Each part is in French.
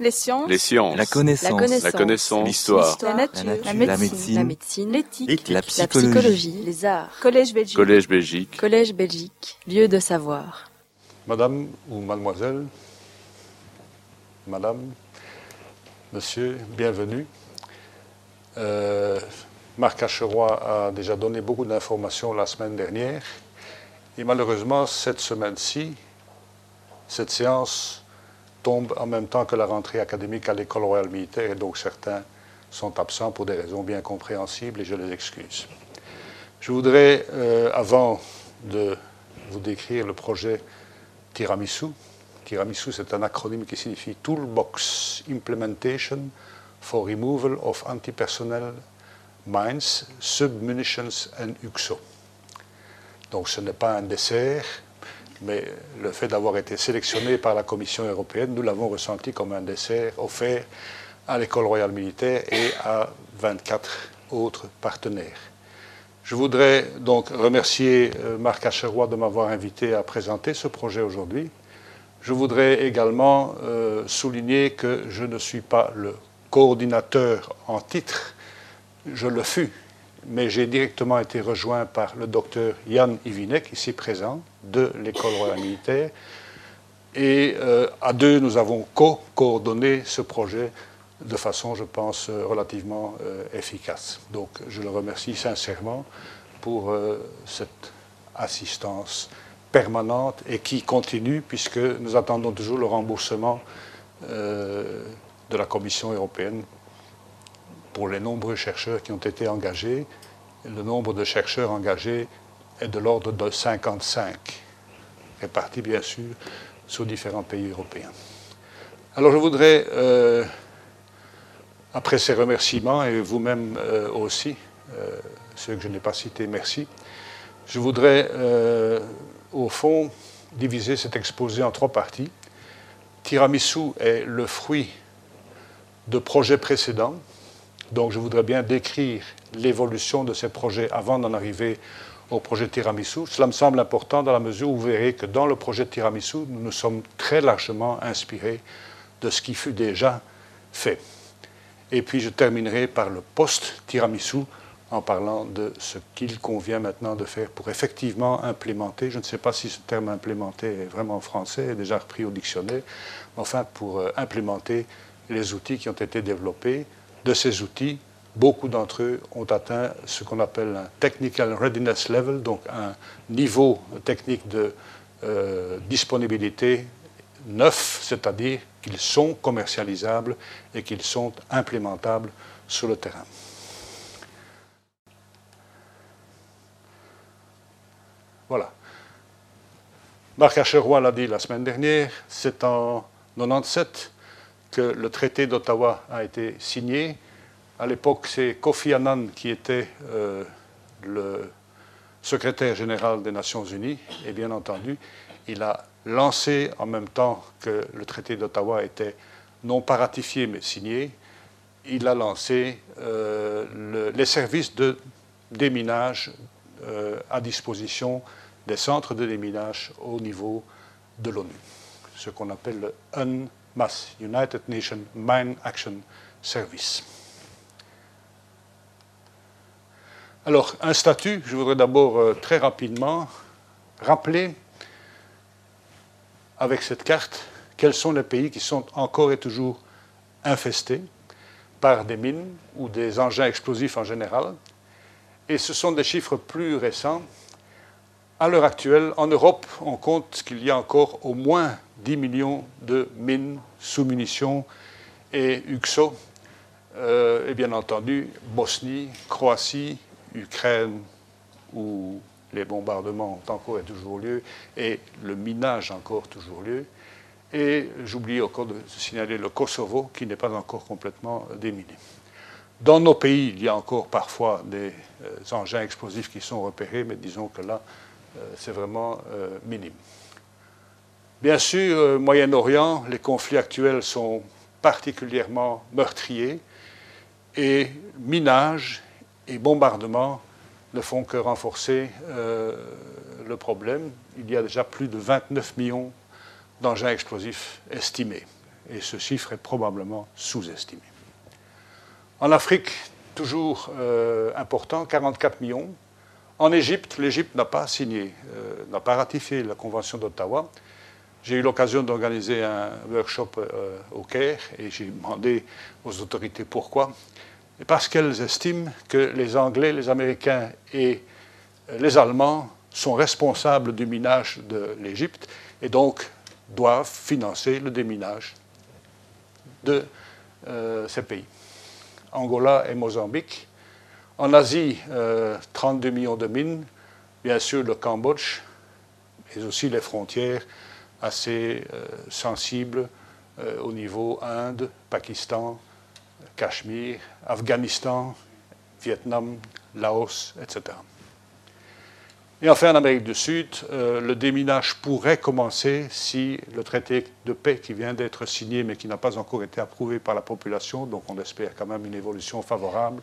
Les sciences. Les sciences. La connaissance. La connaissance. La. L'histoire. La nature. La nature. La La médecine. La. L'éthique. La La psychologie. psychologie. Les arts. Collège Belgique. Collège Belgique. Collège Belgique. Lieu de savoir. Madame ou mademoiselle, madame, monsieur, bienvenue. Euh, Marc Acheroy a déjà donné beaucoup d'informations la semaine dernière. Et malheureusement, cette semaine-ci, cette séance tombe en même temps que la rentrée académique à l'école royale militaire et donc certains sont absents pour des raisons bien compréhensibles et je les excuse. Je voudrais, euh, avant de vous décrire le projet Tiramisu, Tiramisu c'est un acronyme qui signifie Toolbox Implementation for Removal of Anti-Personnel Mines, Submunitions and UXO. Donc ce n'est pas un dessert, mais le fait d'avoir été sélectionné par la Commission européenne, nous l'avons ressenti comme un dessert offert à l'École royale militaire et à 24 autres partenaires. Je voudrais donc remercier euh, Marc Acheroy de m'avoir invité à présenter ce projet aujourd'hui. Je voudrais également euh, souligner que je ne suis pas le coordinateur en titre, je le fus, mais j'ai directement été rejoint par le docteur Jan Ivinek, ici présent, de l'École royale militaire. Et euh, à deux, nous avons co-coordonné ce projet de façon, je pense, euh, relativement euh, efficace. Donc, je le remercie sincèrement pour cette assistance permanente et qui continue, puisque nous attendons toujours le remboursement de la Commission européenne pour les nombreux chercheurs qui ont été engagés. Le nombre de chercheurs engagés est de l'ordre de 55, répartis bien sûr sur différents pays européens. Alors je voudrais, euh, après ces remerciements, et vous-même euh, aussi, euh, ceux que je n'ai pas cités, merci, je voudrais au fond diviser cet exposé en trois parties. Tiramisu est le fruit de projets précédents, donc je voudrais bien décrire l'évolution de ces projets avant d'en arriver au projet Tiramisu. Cela me semble important dans la mesure où vous verrez que dans le projet Tiramisu, nous nous sommes très largement inspirés de ce qui fut déjà fait. Et puis je terminerai par le post-Tiramisu en parlant de ce qu'il convient maintenant de faire pour effectivement implémenter, je ne sais pas si ce terme implémenter est vraiment français, est déjà repris au dictionnaire, mais enfin pour euh, implémenter les outils qui ont été développés. De ces outils, beaucoup d'entre eux ont atteint ce qu'on appelle un Technical Readiness Level, donc un niveau technique de euh, disponibilité neuf, c'est-à-dire qu'ils sont commercialisables et qu'ils sont implémentables sur le terrain. Voilà. Marc Acheroy l'a dit la semaine dernière, c'est en 97 que le traité d'Ottawa a été signé. À l'époque, c'est Kofi Annan qui était euh, le secrétaire général des Nations Unies. Et bien entendu, il a lancé en même temps que le traité d'Ottawa était non pas ratifié mais signé, il a lancé euh, le- les services de déminage euh, à disposition des centres de déminage au niveau de l'ONU, ce qu'on appelle le UNMAS, United Nations Mine Action Service. Alors, un statut, je voudrais d'abord euh, très rapidement rappeler avec cette carte quels sont les pays qui sont encore et toujours infestés par des mines ou des engins explosifs en général. Et ce sont des chiffres plus récents. À l'heure actuelle, en Europe, on compte qu'il y a encore au moins 10 millions de mines sous munitions et UXO. Euh, et bien entendu, Bosnie, Croatie, Ukraine, où les bombardements ont encore et toujours lieu, et le minage encore toujours lieu. Et j'oublie encore de signaler le Kosovo, qui n'est pas encore complètement déminé. Dans nos pays, il y a encore parfois des euh, engins explosifs qui sont repérés, mais disons que là, euh, c'est vraiment euh, minime. Bien sûr, Moyen-Orient, les conflits actuels sont particulièrement meurtriers et minage et bombardement ne font que renforcer euh, le problème. Il y a déjà plus de 29 millions d'engins explosifs estimés. et ce chiffre est probablement sous-estimé. En Afrique, toujours euh, important, 44 millions. En Égypte, l'Égypte n'a pas signé, euh, n'a pas ratifié la Convention d'Ottawa. J'ai eu l'occasion d'organiser un workshop au Caire et j'ai demandé aux autorités pourquoi. Parce qu'elles estiment que les Anglais, les Américains et les Allemands sont responsables du minage de l'Égypte et donc doivent financer le déminage de ces pays. Angola et Mozambique. En Asie, 32 euh, millions de mines, bien sûr le Cambodge, mais aussi les frontières assez euh, sensibles euh, au niveau Inde, Pakistan, Cachemire, Afghanistan, Vietnam, Laos, etc. Et enfin, en Amérique du Sud, euh, le déminage pourrait commencer si le traité de paix qui vient d'être signé, mais qui n'a pas encore été approuvé par la population, donc on espère quand même une évolution favorable.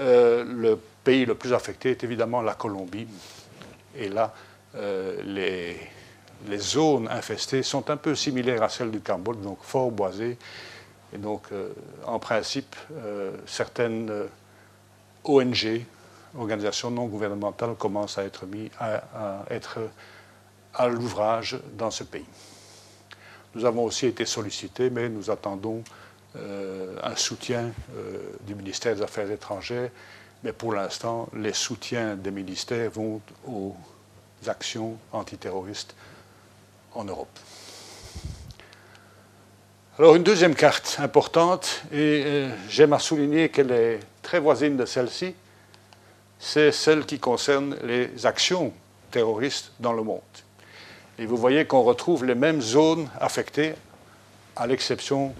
Euh, le pays le plus affecté est évidemment la Colombie. Et là, euh, les, les, zones infestées sont un peu similaires à celles du Cambodge, donc fort boisées. Et donc, en principe, certaines ONG organisations non gouvernementales commencent à être mis à, être à l'ouvrage dans ce pays. Nous avons aussi été sollicités, mais nous attendons euh, un soutien euh, du ministère des Affaires étrangères. Mais pour l'instant, les soutiens des ministères vont aux actions antiterroristes en Europe. Alors une deuxième carte importante, et euh, j'aime à souligner qu'elle est très voisine de celle-ci, c'est celle qui concerne les actions terroristes dans le monde. Et vous voyez qu'on retrouve les mêmes zones affectées, à l'exception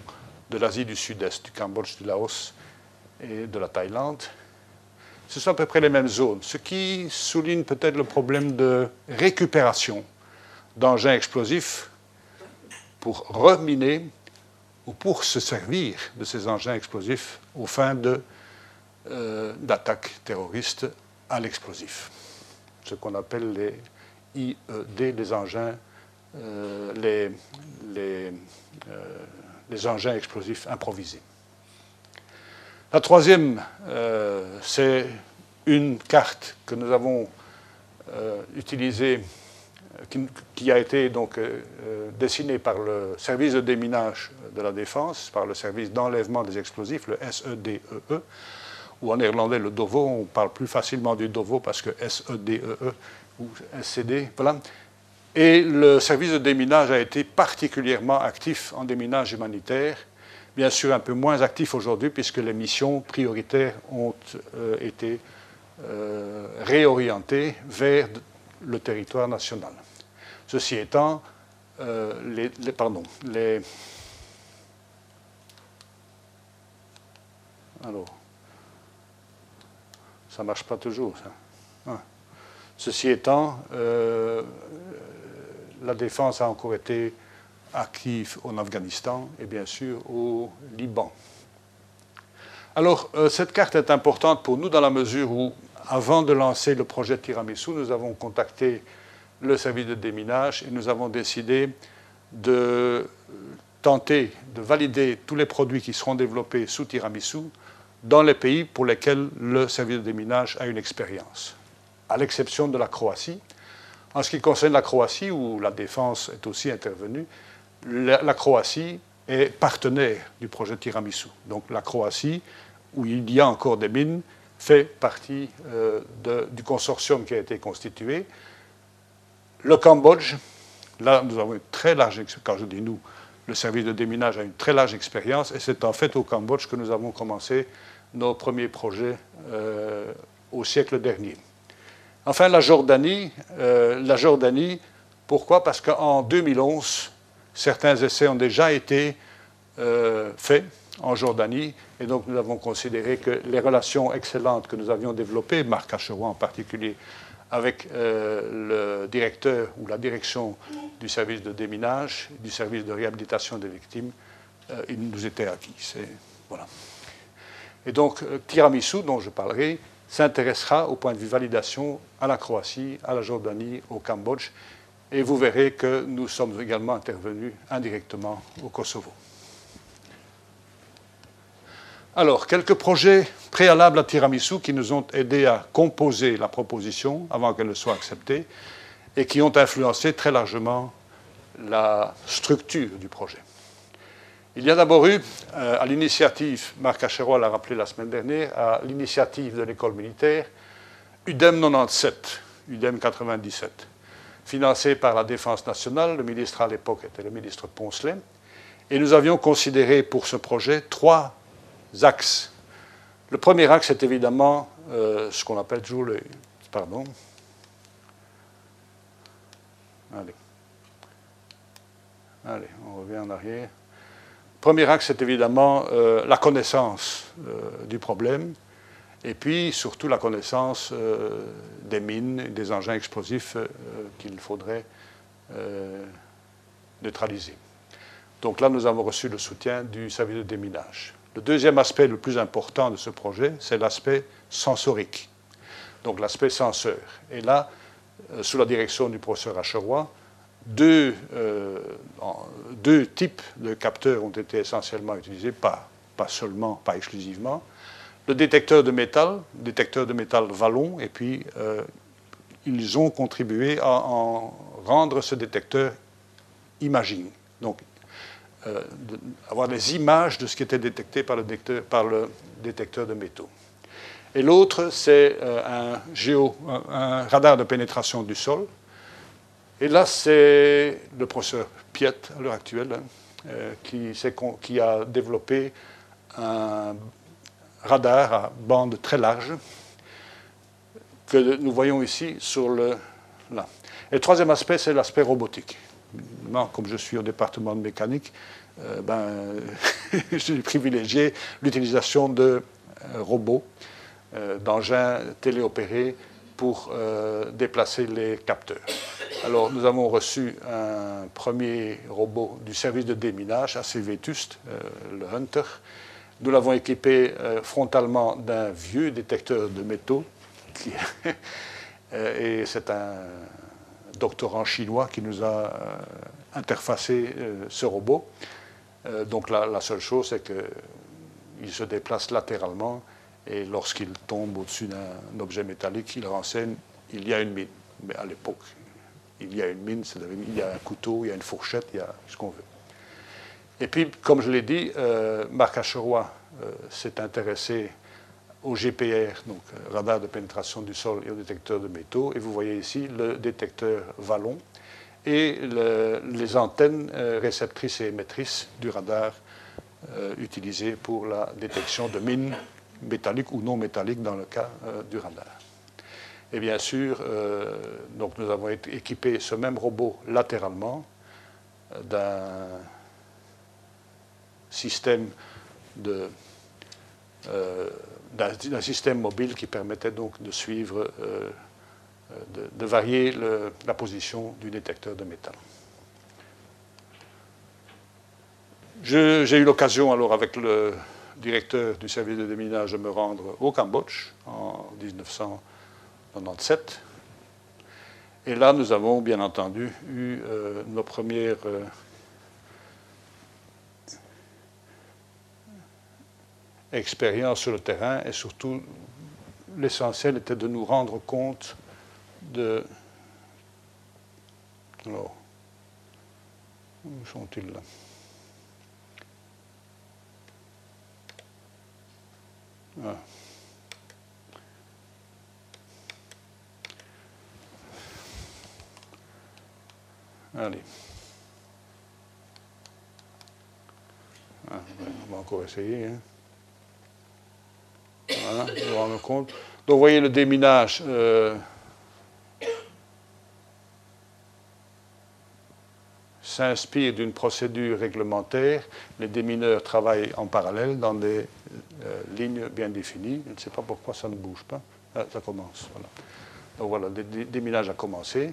de l'Asie du Sud-Est, du Cambodge, du Laos et de la Thaïlande. Ce sont à peu près les mêmes zones, ce qui souligne peut-être le problème de récupération d'engins explosifs pour reminer ou pour se servir de ces engins explosifs aux fins euh, d'attaques terroristes à l'explosif, ce qu'on appelle les IED, les engins, euh, les, les, euh, les, engins explosifs improvisés. La troisième, c'est une carte que nous avons utilisée, qui, qui, a été donc dessinée par le service de déminage de la défense, par le service d'enlèvement des explosifs, le SEDEE, e, ou en néerlandais le DOVO, on parle plus facilement du DOVO parce que S-E-D-E-E -E, ou SCD, voilà. Et le service de déminage a été particulièrement actif en déminage humanitaire, bien sûr un peu moins actif aujourd'hui puisque les missions prioritaires ont euh, été euh, réorientées vers le territoire national. Ceci étant, euh, pardon, les, alors, ça marche pas toujours. Ça. Ceci étant, euh, la défense a encore été active en Afghanistan et bien sûr au Liban. Alors, euh, cette carte est importante pour nous dans la mesure où, avant de lancer le projet Tiramisu, nous avons contacté le service de déminage et nous avons décidé de tenter de valider tous les produits qui seront développés sous Tiramisu dans les pays pour lesquels le service de déminage a une expérience, à l'exception de la Croatie. En ce qui concerne la Croatie, où la défense est aussi intervenue, la, Croatie est partenaire du projet Tiramisu. Donc la Croatie, où il y a encore des mines, fait partie euh, du consortium qui a été constitué. Le Cambodge, là, nous avons une très large, quand je dis nous, le service de déminage a une très large expérience, et c'est en fait au Cambodge que nous avons commencé nos premiers projets euh, au siècle dernier. Enfin, la Jordanie, euh, la Jordanie pourquoi? Parce qu'en 2011, certains essais ont déjà été euh, faits en Jordanie, et donc nous avons considéré que les relations excellentes que nous avions développées, Marc Acheroy en particulier, avec le directeur ou la direction du service de déminage, du service de réhabilitation des victimes, il nous était acquis. Voilà. Et donc, euh, Tiramisu, dont je parlerai, s'intéressera au point de vue validation à la Croatie, à la Jordanie, au Cambodge. Et vous verrez que nous sommes également intervenus indirectement au Kosovo. Alors, quelques projets préalables à Tiramisu qui nous ont aidés à composer la proposition avant qu'elle ne soit acceptée et qui ont influencé très largement la structure du projet. Il y a d'abord eu, euh, à l'initiative, Marc Acherois l'a rappelé la semaine dernière, à l'initiative de l'école militaire, UDEM 97, UDEM 97, financé par la Défense nationale. Le ministre à l'époque était le ministre Poncelet. Et nous avions considéré pour ce projet trois axes. Le premier axe est évidemment euh, ce qu'on appelle toujours le. Pardon. Allez. Allez, on revient en arrière. Premier axe est évidemment euh, la connaissance euh, du problème et puis surtout la connaissance des mines, des engins explosifs qu'il faudrait neutraliser. Donc là, nous avons reçu le soutien du service de déminage. Le deuxième aspect le plus important de ce projet, c'est l'aspect sensorique, donc l'aspect senseur. Et là, euh, sous la direction du professeur Acheroy, deux, euh, deux, types de capteurs ont été essentiellement utilisés, pas, seulement, pas exclusivement. Le détecteur de métal, détecteur de métal vallon, et puis euh, ils ont contribué à en rendre ce détecteur imaging, donc euh, avoir des images de ce qui était détecté par le détecteur, de métaux. Et l'autre, c'est euh, un, géo, un, radar de pénétration du sol. Et là, c'est le professeur Piet, à l'heure actuelle, hein, euh, qui, qui, a développé un radar à bande très large que nous voyons ici sur le. Là. Et le troisième aspect, c'est l'aspect robotique comme je suis au département de mécanique, euh, ben, j'ai privilégié l'utilisation de euh, robots, euh, d'engins téléopérés pour déplacer les capteurs. Alors, nous avons reçu un premier robot du service de déminage assez vétuste, le Hunter. Nous l'avons équipé frontalement d'un vieux détecteur de métaux. et c'est un doctorant chinois qui nous a euh, interfacé euh, ce robot. Euh, donc la, seule chose, c'est qu'il se déplace latéralement et lorsqu'il tombe au-dessus d'un objet métallique, il renseigne il y a une mine. Mais à l'époque, il y a une mine, il y a un couteau, il y a une fourchette, il y a ce qu'on veut. Et puis, comme je l'ai dit, Marc Acheroy s'est intéressé au GPR, donc euh, radar de pénétration du sol et au détecteur de métaux. Et vous voyez ici le détecteur vallon et les antennes euh, réceptrices et émettrices du radar euh, utilisé pour la détection de mines métalliques ou non métalliques dans le cas du radar. Et bien sûr, donc nous avons équipé ce même robot latéralement d'un système de d'un système mobile qui permettait donc de suivre, euh, euh, de, varier la position du détecteur de métal. J'ai eu l'occasion, alors, avec le directeur du service de déminage, de me rendre au Cambodge en 1997. Et là, nous avons bien entendu eu euh, nos premières expérience sur le terrain et surtout l'essentiel était de nous rendre compte de... Alors, où sont-ils là? Ah. Allez. Ah, on va encore essayer. Hein. Voilà, vous compte. Donc vous voyez le déminage. Euh, s'inspire d'une procédure réglementaire. Les démineurs travaillent en parallèle dans des euh, lignes bien définies. Je ne sais pas pourquoi ça ne bouge pas. Ah, ça commence. Donc voilà, le déminage a commencé.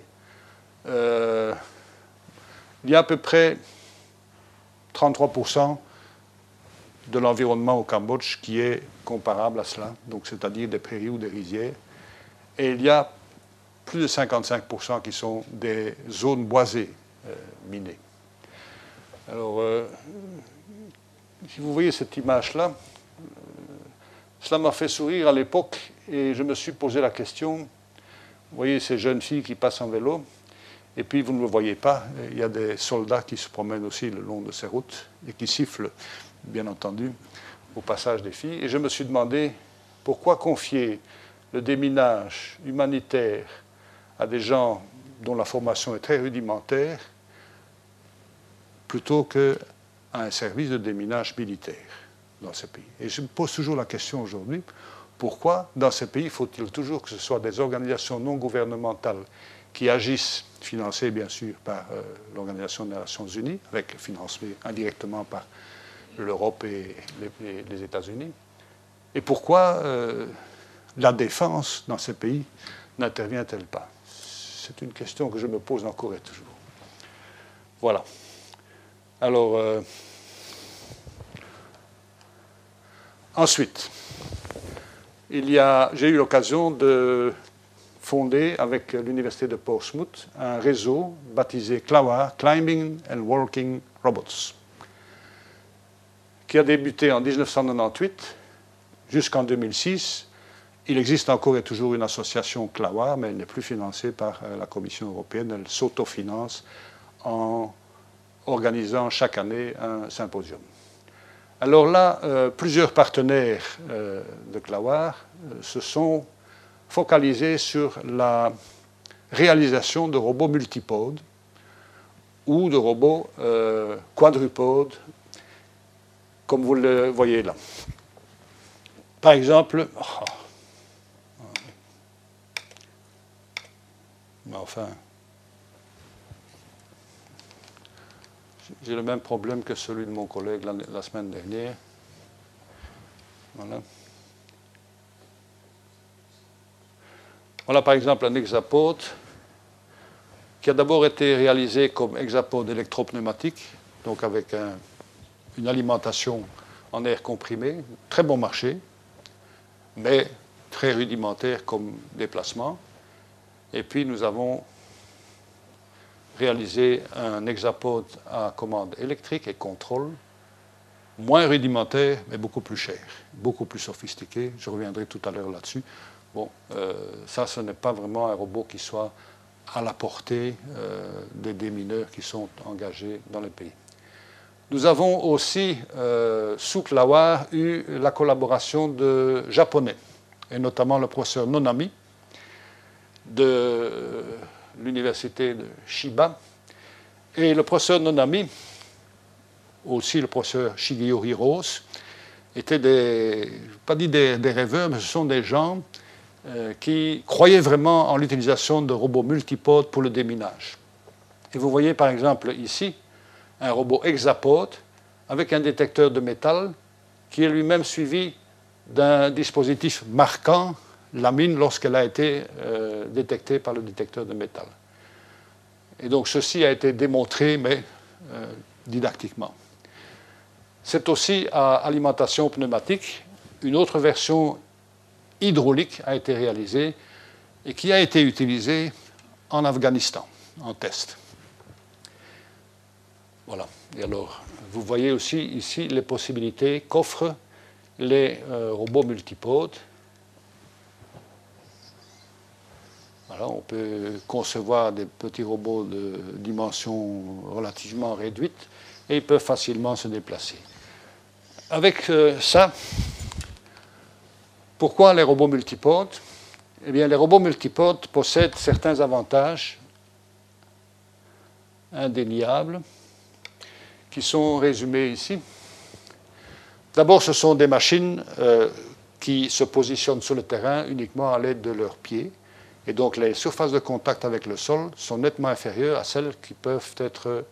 Euh, il y a à peu près 33% de l'environnement au Cambodge qui est comparable à cela, donc c'est-à-dire des prairies ou des rizières. Et il y a plus de 55% qui sont des zones boisées minées. Alors, si vous voyez cette image-là, cela m'a fait sourire à l'époque et je me suis posé la question, vous voyez ces jeunes filles qui passent en vélo, et puis vous ne le voyez pas, il y a des soldats qui se promènent aussi le long de ces routes et qui sifflent, bien entendu, au passage des filles. Et je me suis demandé pourquoi confier le déminage humanitaire à des gens dont la formation est très rudimentaire plutôt qu'à un service de déminage militaire dans ces pays. Et je me pose toujours la question aujourd'hui, pourquoi dans ces pays faut-il toujours que ce soit des organisations non gouvernementales qui agissent, financées bien sûr par euh, l'Organisation des Nations Unies, avec financé indirectement par l'Europe et les, États-Unis, et pourquoi euh, la défense dans ces pays n'intervient-elle pas? C'est une question que je me pose encore et toujours. Voilà. Alors, euh, Ensuite, j'ai eu l'occasion de fonder avec l'Université de Portsmouth un réseau baptisé CLAWA, Climbing and Walking Robots, qui a débuté en 1998 jusqu'en 2006. Il existe encore et toujours une association CLAWA, mais elle n'est plus financée par euh, la Commission européenne. Elle s'autofinance en organisant chaque année un symposium. Alors là, euh, plusieurs partenaires euh, de Clawar se sont focalisés sur la réalisation de robots multipodes ou de robots quadrupodes, comme vous le voyez là. Par exemple, oh, enfin, J'ai le même problème que celui de mon collègue la, semaine dernière. Voilà. Voilà par exemple un hexapode qui a d'abord été réalisé comme hexapode électropneumatique, donc avec une alimentation en air comprimé, très bon marché, mais très rudimentaire comme déplacement. Et puis nous avons réaliser un hexapode à commande électrique et contrôle, moins rudimentaire, mais beaucoup plus cher, beaucoup plus sophistiqué. Je reviendrai tout à l'heure là-dessus. Bon, euh, ça, ce n'est pas vraiment un robot qui soit à la portée euh, des démineurs qui sont engagés dans le pays. Nous avons aussi, euh, sous Klawar, eu la collaboration de Japonais, et notamment le professeur Nonami, de l'université de Shiba. Et le professeur Nonami, aussi le professeur Shigeo Hiros, étaient des, pas dit des, rêveurs, mais ce sont des gens euh, qui croyaient vraiment en l'utilisation de robots multipodes pour le déminage. Et vous voyez par exemple ici un robot hexapode avec un détecteur de métal qui est lui-même suivi d'un dispositif marquant la mine lorsqu'elle a été euh, détectée par le détecteur de métal. Et donc ceci a été démontré, mais euh, didactiquement. C'est aussi à alimentation pneumatique. Une autre version hydraulique a été réalisée et qui a été utilisée en Afghanistan, en test. Voilà. Et alors, vous voyez aussi ici les possibilités qu'offrent les euh, robots multipodes on peut concevoir des petits robots de dimension relativement réduite et ils peuvent facilement se déplacer. Avec euh, ça, pourquoi les robots multipodes? Eh bien, les robots multipodes possèdent certains avantages indéniables qui sont résumés ici. D'abord, ce sont des machines euh, qui se positionnent sur le terrain uniquement à l'aide de leurs pieds et donc les surfaces de contact avec le sol sont nettement inférieures à celles qui peuvent être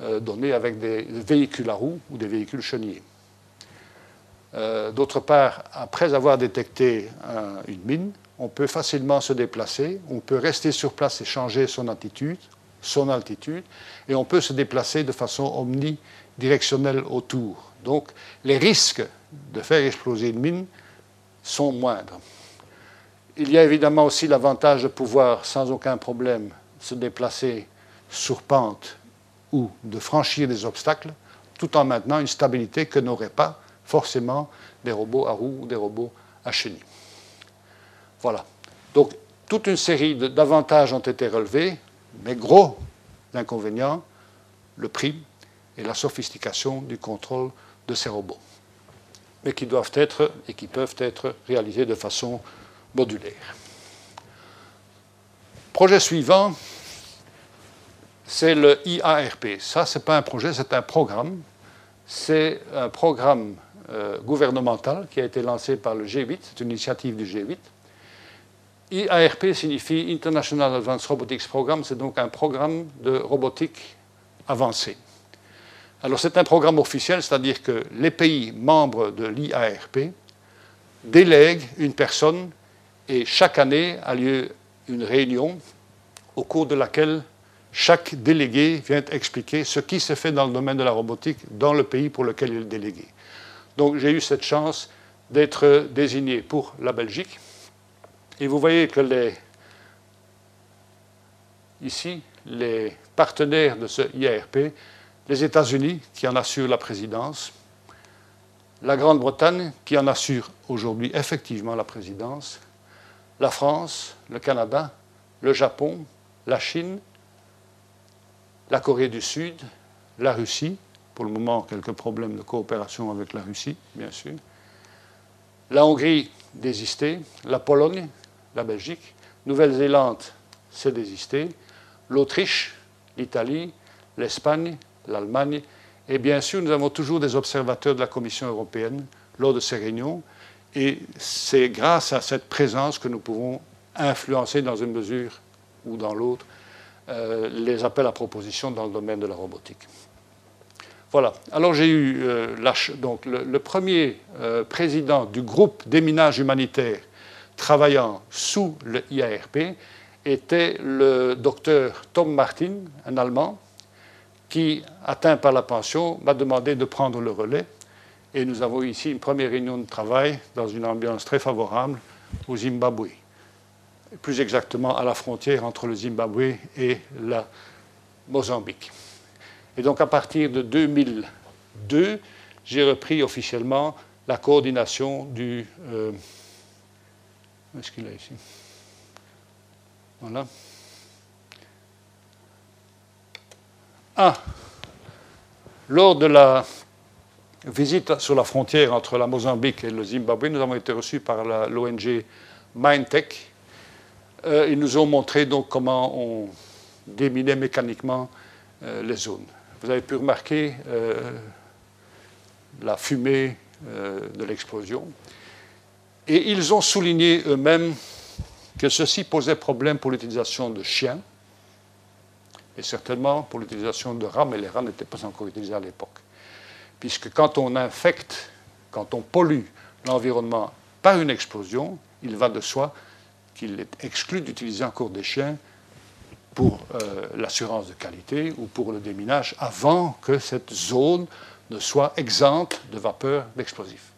euh, données avec des véhicules à roues ou des véhicules chenillés. Euh, d'autre part, après avoir détecté une mine, on peut facilement se déplacer, on peut rester sur place et changer son altitude, son altitude, et on peut se déplacer de façon omnidirectionnelle autour. Donc les risques de faire exploser une mine sont moindres. il y a évidemment aussi l'avantage de pouvoir, sans aucun problème, se déplacer sur pente ou de franchir des obstacles, tout en maintenant une stabilité que n'auraient pas forcément des robots à roues ou des robots à chenilles. Voilà. Donc, toute une série d'avantages ont été relevés, mais gros inconvénients, le prix et la sophistication du contrôle de ces robots, mais qui doivent être et qui peuvent être réalisés de façon modulaire. Projet suivant, c'est le IARP. Ça, ce n'est pas un projet, c'est un programme. C'est un programme euh, gouvernemental qui a été lancé par le G8, c'est une initiative du G8. IARP signifie International Advanced Robotics Program, c'est donc un programme de robotique avancée. Alors c'est un programme officiel, c'est-à-dire que les pays membres de l'IARP délèguent une personne et chaque année a lieu une réunion au cours de laquelle chaque délégué vient expliquer ce qui se fait dans le domaine de la robotique dans le pays pour lequel il est délégué. Donc j'ai eu cette chance d'être désigné pour la Belgique. Et vous voyez que les, ici, les partenaires de ce IARP, les États-Unis qui en assurent la présidence, la Grande-Bretagne qui en assure aujourd'hui effectivement la présidence, la France, le Canada, le Japon, la Chine, la Corée du Sud, la Russie, pour le moment quelques problèmes de coopération avec la Russie, bien sûr, la Hongrie désistée, la Pologne, la Belgique, Nouvelle-Zélande s'est désistée, l'Autriche, l'Italie, l'Espagne, l'Allemagne, et bien sûr nous avons toujours des observateurs de la Commission européenne lors de ces réunions, et c'est grâce à cette présence que nous pouvons influencer dans une mesure ou dans l'autre euh, les appels à propositions dans le domaine de la robotique. Voilà. Alors j'ai eu euh, donc le, premier euh, président du groupe déminage humanitaire travaillant sous le IARP était le docteur Tom Martin, un Allemand, qui, atteint par la pension, m'a demandé de prendre le relais. Et nous avons ici une première réunion de travail dans une ambiance très favorable au Zimbabwe plus exactement à la frontière entre le Zimbabwe et la Mozambique. Et donc à partir de 2002, j'ai repris officiellement la coordination du... Euh, est-ce qu'il est ici? Voilà. Ah Lors de la visite sur la frontière entre la Mozambique et le Zimbabwe, nous avons été reçus par l'ONG Mindtech, euh, ils nous ont montré donc comment on déminait mécaniquement euh, les zones. Vous avez pu remarquer euh, la fumée de l'explosion. Et ils ont souligné eux-mêmes que ceci posait problème pour l'utilisation de chiens et certainement pour l'utilisation de rats, mais les rats n'étaient pas encore utilisés à l'époque. Puisque quand on infecte, quand on pollue l'environnement par une explosion, il va de soi qu'il est exclu d'utiliser encore des chiens pour euh, l'assurance de qualité ou pour le déminage avant que cette zone ne soit exempte de vapeur d'explosifs.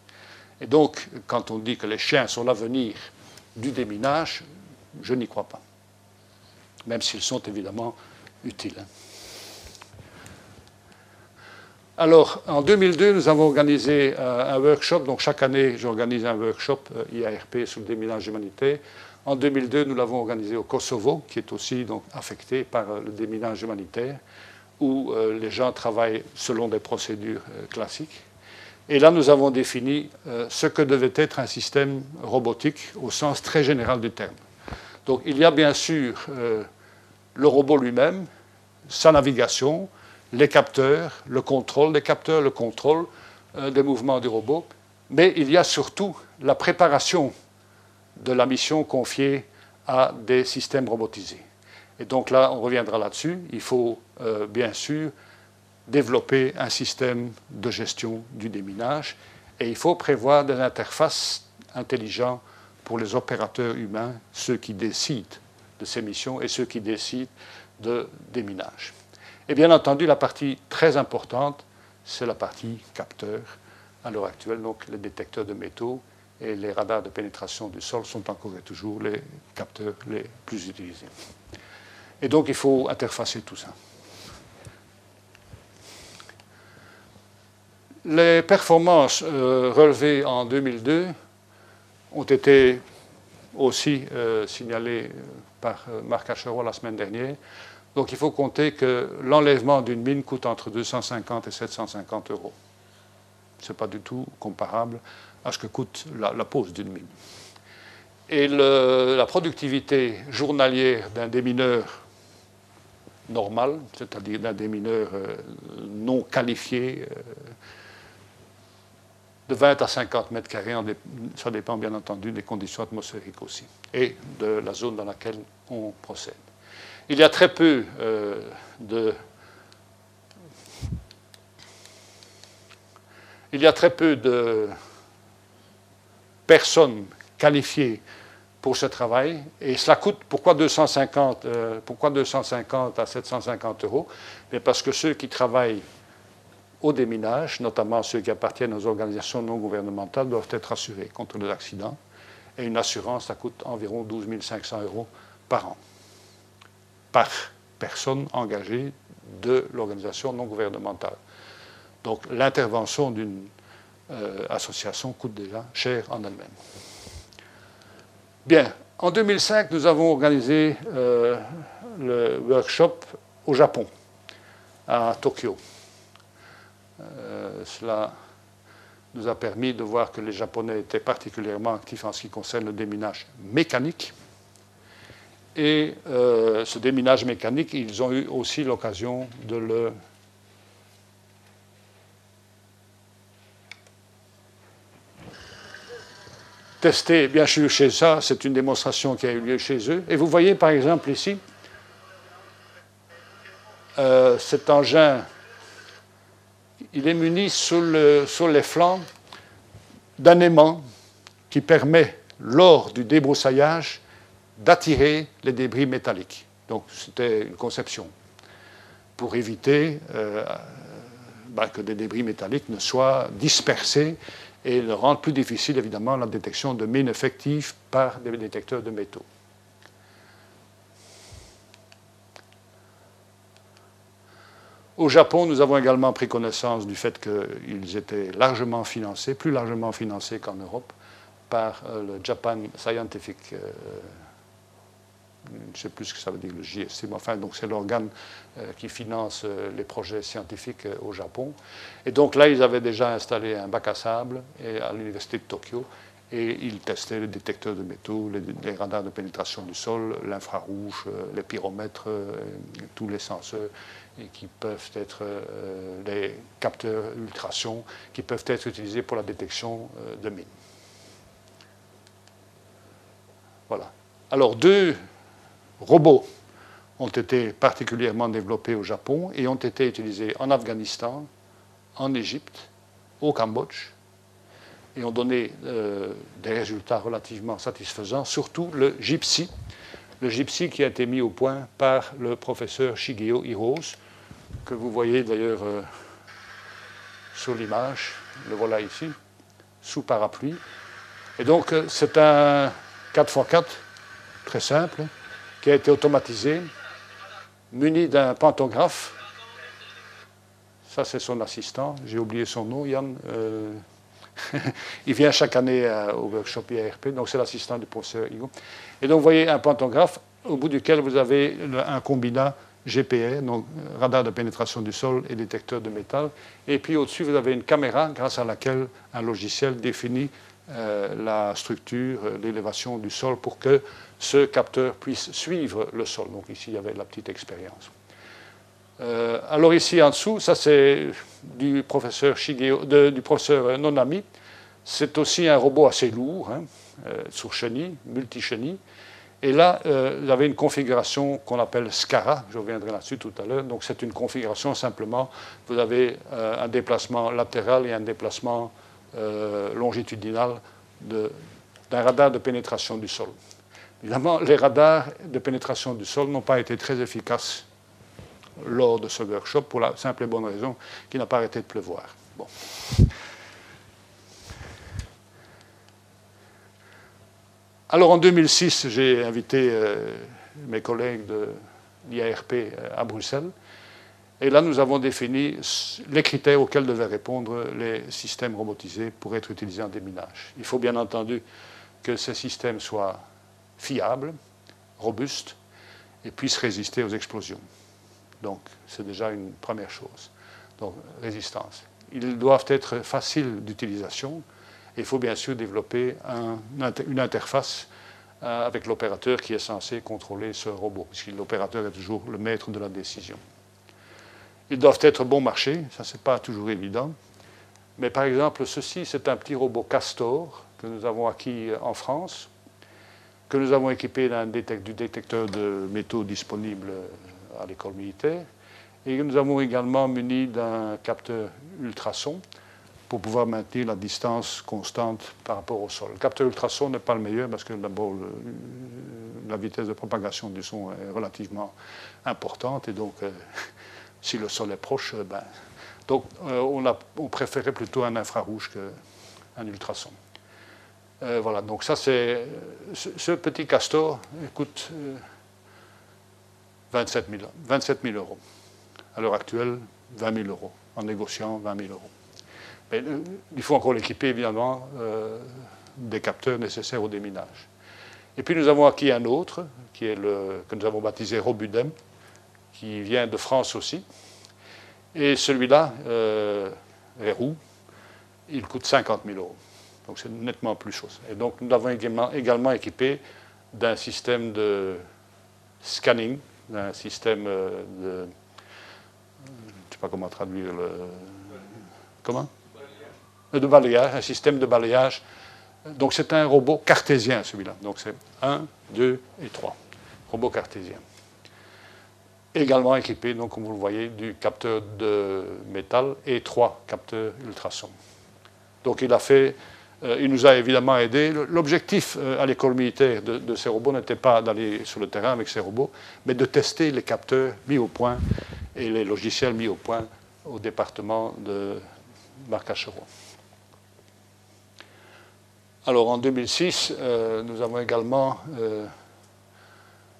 Et donc, quand on dit que les chiens sont l'avenir du déminage, je n'y crois pas, même s'ils sont évidemment utiles. Hein. Alors, en 2002, nous avons organisé euh, un workshop. Donc, chaque année, j'organise un workshop euh, IARP sur le déminage humanitaire en 2002, nous l'avons organisé au Kosovo, qui est aussi donc, affecté par euh, le déminage humanitaire, où les gens travaillent selon des procédures classiques. Et là, nous avons défini ce que devait être un système robotique au sens très général du terme. Donc, il y a bien sûr le robot lui-même, sa navigation, les capteurs, le contrôle des capteurs, le contrôle des mouvements du robot, mais il y a surtout la préparation de la mission confiée à des systèmes robotisés. Et donc là, on reviendra là-dessus. Il faut euh, bien sûr développer un système de gestion du déminage et il faut prévoir des interfaces intelligentes pour les opérateurs humains, ceux qui décident de ces missions et ceux qui décident de déminage. Et bien entendu, la partie très importante, c'est la partie capteur à l'heure actuelle, donc les détecteurs de métaux et les radars de pénétration du sol sont encore et toujours les capteurs les plus utilisés. Et donc il faut interfacer tout ça. Les performances euh, relevées en 2002 ont été aussi euh, signalées euh, par Marc Acheroy la semaine dernière. Donc il faut compter que l'enlèvement d'une mine coûte entre 250 et 750 euros. Ce n'est pas du tout comparable à ce que coûte la, pose d'une mine. Et la productivité journalière d'un démineur normal, c'est-à-dire d'un démineur non qualifié, de 20 à 50 mètres carrés, ça dépend bien entendu des conditions atmosphériques aussi, et de la zone dans laquelle on procède. Il y a très peu euh, de... Il y a très peu de personnes qualifiées pour ce travail. Et cela coûte, pourquoi 250, euh, pourquoi 250 à 750 euros? Parce que ceux qui travaillent au déminage, notamment ceux qui appartiennent aux organisations non gouvernementales, doivent être assurés contre les accidents. Et une assurance, ça coûte environ 12 500 euros par an, par personne engagée de l'organisation non gouvernementale. Donc l'intervention d'une euh, association coûte déjà cher en elle-même. Bien, en 2005, nous avons organisé euh, le workshop au Japon, à Tokyo. Euh, cela nous a permis de voir que les Japonais étaient particulièrement actifs en ce qui concerne le déminage mécanique. Et euh, ce déminage mécanique, ils ont eu aussi l'occasion de le tester, bien sûr, chez ça. C'est une démonstration qui a eu lieu chez eux. Et vous voyez, par exemple, ici, euh, cet engin il est muni sur, les flancs d'un aimant qui permet, lors du débroussaillage, d'attirer les débris métalliques. Donc c'était une conception pour éviter euh, bah, que des débris métalliques ne soient dispersés et de rendre plus difficile évidemment la détection de mines effectives par des détecteurs de métaux. Au Japon, nous avons également pris connaissance du fait qu'ils étaient largement financés, plus largement financés qu'en Europe, par euh, le Japan Scientific, euh, je ne sais plus ce que ça veut dire le JSC, mais enfin, donc c'est l'organe euh, qui finance les projets scientifiques au Japon. Et donc là, ils avaient déjà installé un bac à sable à l'université de Tokyo, et ils testaient les détecteurs de métaux, les, radars de pénétration du sol, l'infrarouge, les pyromètres, tous les senseurs qui peuvent être euh, les capteurs ultrasons qui peuvent être utilisés pour la détection euh, de mines. Voilà. Alors, deux robots ont été particulièrement développés au Japon et ont été utilisés en Afghanistan, en Égypte, au Cambodge, et ont donné euh, des résultats relativement satisfaisants, surtout le Gypsy, le Gypsy qui a été mis au point par le professeur Shigeo Hirose, que vous voyez d'ailleurs euh, sur l'image, le voilà ici, sous parapluie. Et donc euh, c'est un 4x4 très simple qui a été automatisé, muni d'un pantographe. Ça c'est son assistant, j'ai oublié son nom, Yann. il vient chaque année au workshop IRP, donc c'est l'assistant du professeur Hugo. Et donc vous voyez un pantographe au bout duquel vous avez un combinat GPR, donc radar de pénétration du sol et détecteur de métal. Et puis au-dessus, vous avez une caméra grâce à laquelle un logiciel définit euh, la structure, euh, l'élévation du sol pour que ce capteur puisse suivre le sol. Donc ici, il y avait la petite expérience. Euh, alors ici en dessous, ça c'est du professeur, Nonami. C'est aussi un robot assez lourd, hein, sur chenille, multi-chenille. Et là, euh, vous avez une configuration qu'on appelle SCARA, je reviendrai là-dessus tout à l'heure. Donc c'est une configuration simplement, vous avez euh, un déplacement latéral et un déplacement euh, longitudinal d'un radar de pénétration du sol. Évidemment, les radars de pénétration du sol n'ont pas été très efficaces lors de ce workshop pour la simple et bonne raison qu'il n'a pas arrêté de pleuvoir. Alors en 2006, j'ai invité euh, mes collègues de l'IARP à Bruxelles. Et là, nous avons défini les critères auxquels devaient répondre les systèmes robotisés pour être utilisés en déminage. Il faut bien entendu que ces systèmes soient fiables, robustes et puissent résister aux explosions. Donc, c'est déjà une première chose. Donc, résistance. Ils doivent être faciles d'utilisation. Il faut bien sûr développer une interface euh, avec l'opérateur qui est censé contrôler ce robot, puisque l'opérateur est toujours le maître de la décision. Ils doivent être bon marché, ça c'est pas toujours évident. Mais par exemple, ceci, c'est un petit robot Castor que nous avons acquis en France, que nous avons équipé d'un du détecteur de métaux disponible à l'école militaire, et nous avons également muni d'un capteur ultrason pour pouvoir maintenir la distance constante par rapport au sol. Le capteur ultrason n'est pas le meilleur parce que d'abord la vitesse de propagation du son est relativement importante et donc euh, si le sol est proche, euh, ben, donc euh, on, a, on, préférait plutôt un infrarouge qu'un ultrason. Voilà, donc ça c'est. Ce, petit castor coûte 27 000, 27 000 euros. À l'heure actuelle, 20 000 euros. En négociant, 20 000 euros. Mais il faut encore l'équiper, évidemment, des capteurs nécessaires au déminage. Et puis nous avons acquis un autre, qui est le, que nous avons baptisé Robudem, qui vient de France aussi. Et celui-là, euh, il coûte 50 000 euros. Donc c'est nettement plus chose. Et donc nous l'avons également, équipé d'un système de scanning, d'un système euh, de. Je sais pas comment traduire le. Comment? De balayage, un système de balayage. Donc c'est un robot cartésien celui-là. Donc c'est 1, 2 et 3. Robot cartésien également équipé, donc, comme vous le voyez, du capteur de métal et trois capteurs ultrasons. Donc il a fait, il nous a évidemment aidé. L'objectif euh, à l'école militaire de, ces robots n'était pas d'aller sur le terrain avec ces robots, mais de tester les capteurs mis au point et les logiciels mis au point au département de Marcacherois. Alors en 2006, euh, nous avons également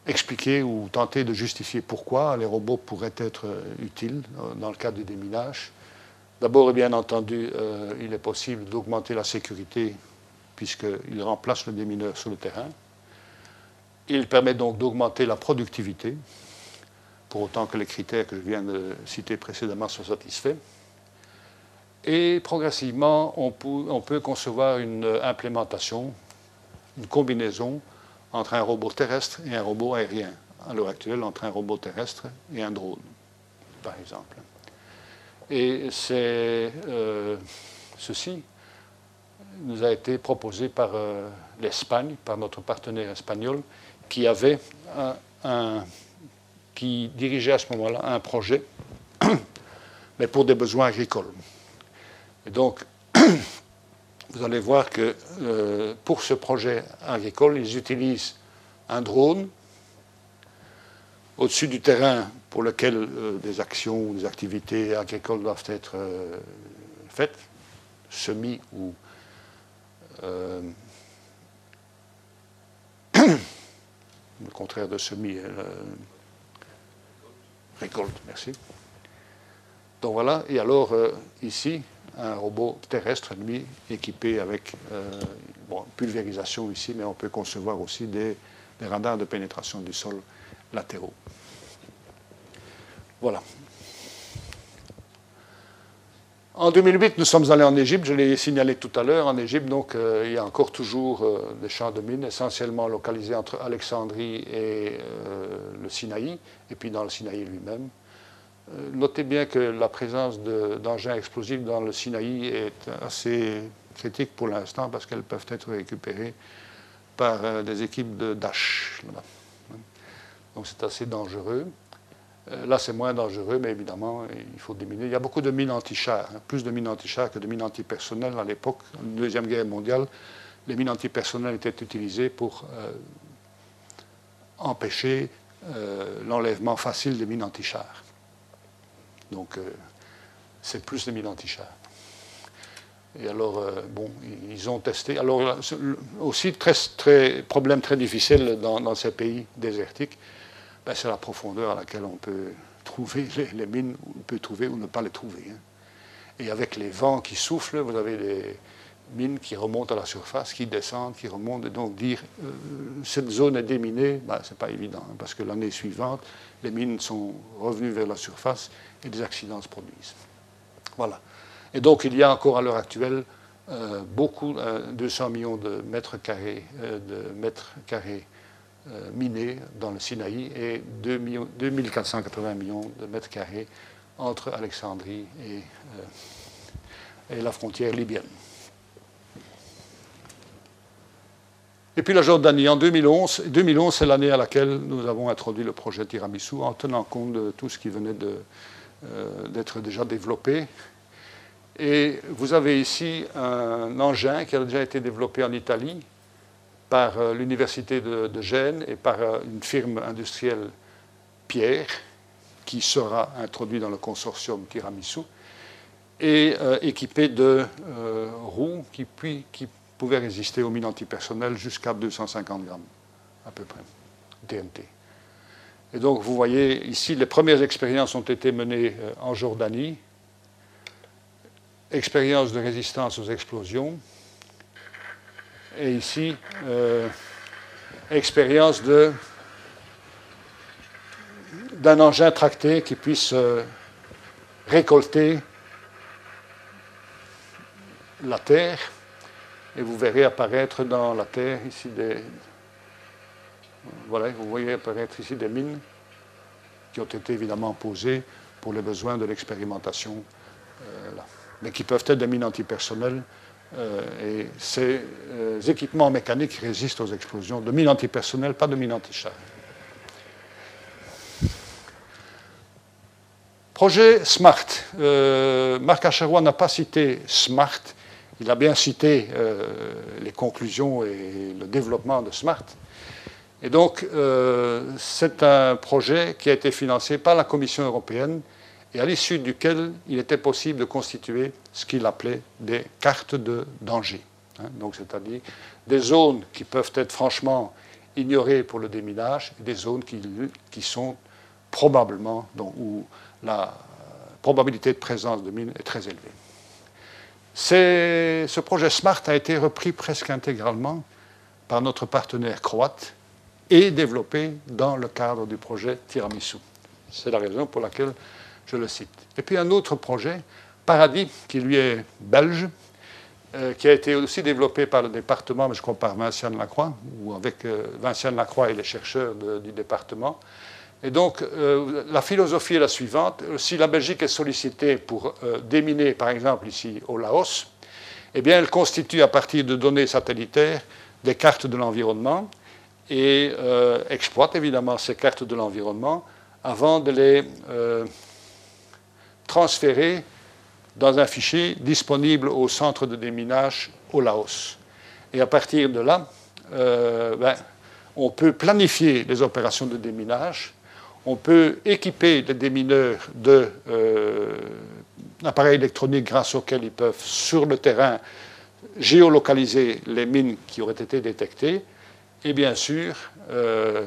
expliquer ou tenter de justifier pourquoi les robots pourraient être euh, utiles euh, dans le cadre du déminage. D'abord, bien entendu, euh, il est possible d'augmenter la sécurité puisqu'il remplace le démineur sur le terrain. Il permet donc d'augmenter la productivité, pour autant que les critères que je viens de citer précédemment soient satisfaits. Et progressivement, on peut, on peut concevoir une implémentation, une combinaison entre un robot terrestre et un robot aérien, à l'heure actuelle entre un robot terrestre et un drone, par exemple. Et euh, ceci nous a été proposé par euh, l'Espagne, par notre partenaire espagnol, qui avait un, qui dirigeait à ce moment-là un projet, mais pour des besoins agricoles. Et donc, vous allez voir que euh, pour ce projet agricole, ils utilisent un drone au-dessus du terrain pour lequel euh, des actions ou des activités agricoles doivent être euh, faites, semis ou le contraire de semis, récolte, merci. Donc voilà, et alors ici, un robot terrestre, lui, équipé avec euh, bon, pulvérisation ici, mais on peut concevoir aussi des, radars de pénétration du sol latéraux. Voilà. En 2008, nous sommes allés en Égypte, je l'ai signalé tout à l'heure. En Égypte, donc, euh, il y a encore toujours euh, des champs de mines, essentiellement localisés entre Alexandrie et le Sinaï, et puis dans le Sinaï lui-même. Euh, notez bien que la présence d'engins explosifs dans le Sinaï est assez critique pour l'instant parce qu'elles peuvent être récupérées par euh, des équipes de Daesh. Donc c'est assez dangereux. Euh, là, c'est moins dangereux, mais évidemment, il faut diminuer. Il y a beaucoup de mines anti-chars, hein. plus de mines anti-chars que de mines antipersonnelles à l'époque. En Deuxième Guerre mondiale, les mines antipersonnelles étaient utilisées pour empêcher l'enlèvement facile des mines anti-chars. Donc, euh, c'est plus de mille antichars. Et alors, bon, ils ont testé. Alors, aussi, très, très, problème très difficile dans, ces pays désertiques, ben, c'est la profondeur à laquelle on peut trouver les, mines, on peut trouver ou ne pas les trouver. Hein. Et avec les vents qui soufflent, vous avez des mines qui remontent à la surface, qui descendent, qui remontent. Et donc dire euh, cette zone est déminée, ben, ce n'est pas évident, hein, parce que l'année suivante, les mines sont revenues vers la surface et des accidents se produisent. Voilà. Et donc il y a encore à l'heure actuelle euh, beaucoup, 200 euh, millions de mètres carrés, de mètres carrés minés dans le Sinaï et 2 2480 millions de mètres carrés entre Alexandrie et, euh, et la frontière libyenne. Et puis la Jordanie, en 2011, 2011 c'est l'année à laquelle nous avons introduit le projet Tiramisu en tenant compte de tout ce qui venait euh, d'être déjà développé. Et vous avez ici un engin qui a déjà été développé en Italie par euh, l'Université de, Gênes et par une firme industrielle Pierre, qui sera introduit dans le consortium Tiramisu, et euh, équipé de euh, roues qui, pouvaient résister aux mines antipersonnelles jusqu'à 250 grammes, à peu près, TNT. Et donc, vous voyez ici, les premières expériences ont été menées euh, en Jordanie, expérience de résistance aux explosions, et ici, expérience de d'un engin tracté qui puisse euh, récolter la terre. Et vous verrez apparaître dans la terre ici des. Voilà, vous voyez apparaître ici des mines qui ont été évidemment posées pour les besoins de l'expérimentation, euh, mais qui peuvent être des mines antipersonnelles. Euh, et ces équipements mécaniques résistent aux explosions de mines antipersonnelles, pas de mines antichars. Projet SMART. Euh, Marc Acherois n'a pas cité SMART, il a bien cité euh, les conclusions et le développement de SMART. Et donc, euh, c'est un projet qui a été financé par la Commission européenne et à l'issue duquel il était possible de constituer ce qu'il appelait des cartes de danger. Hein. donc, c'est-à-dire des zones qui peuvent être franchement ignorées pour le déminage et des zones qui, qui sont probablement, donc, où la probabilité de présence de mines est très élevée. Ce projet SMART a été repris presque intégralement par notre partenaire croate et développé dans le cadre du projet Tiramisu. C'est la raison pour laquelle je le cite. Et puis un autre projet, Paradis, qui lui est belge, euh, qui a été aussi développé par le département, mais je crois par Vinciane Lacroix, ou avec euh, Lacroix et les chercheurs du département, et donc, euh, la philosophie est la suivante. Si la Belgique est sollicitée pour euh, déminer, par exemple, ici au Laos, eh bien, elle constitue à partir de données satellitaires des cartes de l'environnement et exploite évidemment ces cartes de l'environnement avant de les transférer dans un fichier disponible au centre de déminage au Laos. Et à partir de là, ben, on peut planifier les opérations de déminage on peut équiper les démineurs d'appareils euh, électroniques grâce auxquels ils peuvent, sur le terrain, géolocaliser les mines qui auraient été détectées, et bien sûr, euh,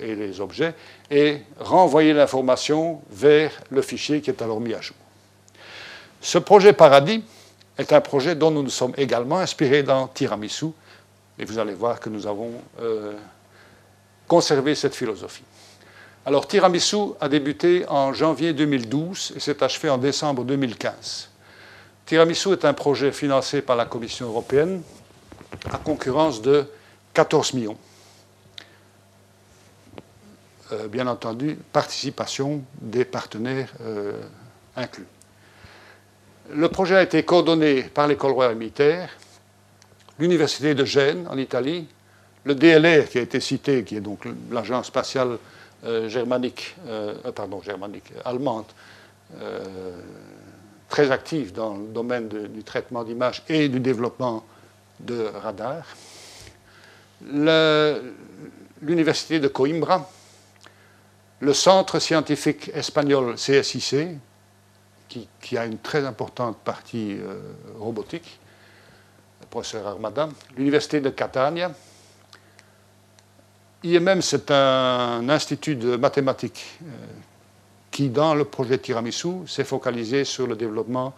et les objets, et renvoyer l'information vers le fichier qui est alors mis à jour. Ce projet Paradis est un projet dont nous nous sommes également inspirés dans Tiramisu, et vous allez voir que nous avons euh, conservé cette philosophie. Alors Tiramisu a débuté en janvier 2012 et s'est achevé en décembre 2015. Tiramisu est un projet financé par la Commission européenne à concurrence de 14 millions. Euh, bien entendu, participation des partenaires euh, inclus. Le projet a été coordonné par l'École royale militaire, l'Université de Gênes en Italie, le DLR qui a été cité, qui est donc l'agence spatiale euh, germanique, pardon, germanique, allemande, très active dans le domaine du traitement d'images et du développement de radars. L'université de Coimbra, le centre scientifique espagnol CSIC, qui, a une très importante partie euh, robotique, le professeur Armada. L'Université de Catania. IMM, c'est un institut de mathématiques euh, qui, dans le projet Tiramisu, s'est focalisé sur le développement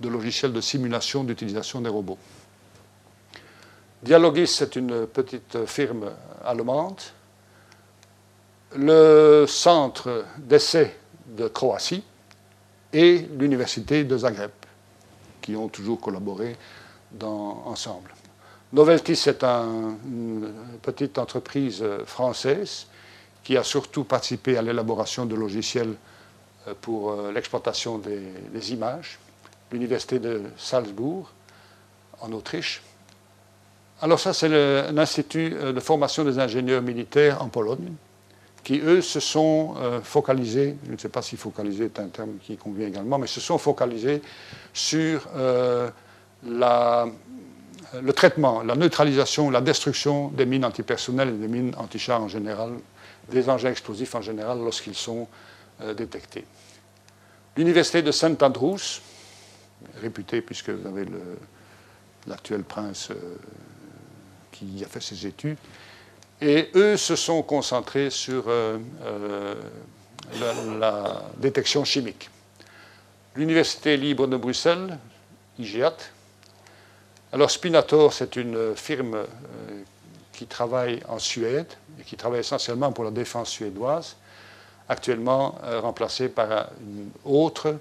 de logiciels de simulation d'utilisation des robots. Dialogis, c'est une petite firme allemande. Le centre d'essai de Croatie et l'université de Zagreb, qui ont toujours collaboré ensemble. Novelty, c'est une petite entreprise française qui a surtout participé à l'élaboration de logiciels euh, pour euh, l'exploitation des, images. L'université de Salzbourg, en Autriche. Alors ça, c'est un institut euh, de formation des ingénieurs militaires en Pologne qui, eux, se sont euh, focalisés, je ne sais pas si focalisé est un terme qui convient également, mais se sont focalisés sur euh, le traitement, la neutralisation, la destruction des mines antipersonnelles et des mines antichars en général, des engins explosifs en général lorsqu'ils sont euh, détectés. L'université de Saint Andrews, réputée puisque vous avez l'actuel prince qui a fait ses études, et eux se sont concentrés sur euh, euh, la, détection chimique. L'Université libre de Bruxelles, IGEAT. Alors Spinator, c'est une firme euh, qui travaille en Suède et qui travaille essentiellement pour la défense suédoise, actuellement remplacée par une autre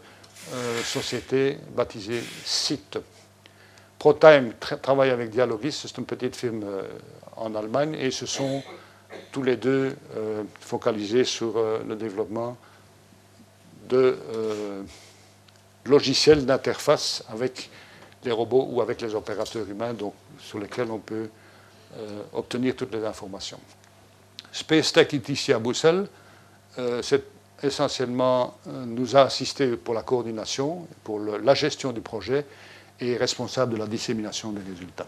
société baptisée CIT. ProTime travaille avec Dialogis, c'est une petite firme en Allemagne et se sont tous les deux euh, focalisés sur euh, le développement de euh, logiciels d'interface avec les robots ou avec les opérateurs humains sur lesquels on peut obtenir toutes les informations. Space Tech est ici à Bruxelles. c'est essentiellement nous a assisté pour la coordination, pour la gestion du projet et responsable de la dissémination des résultats.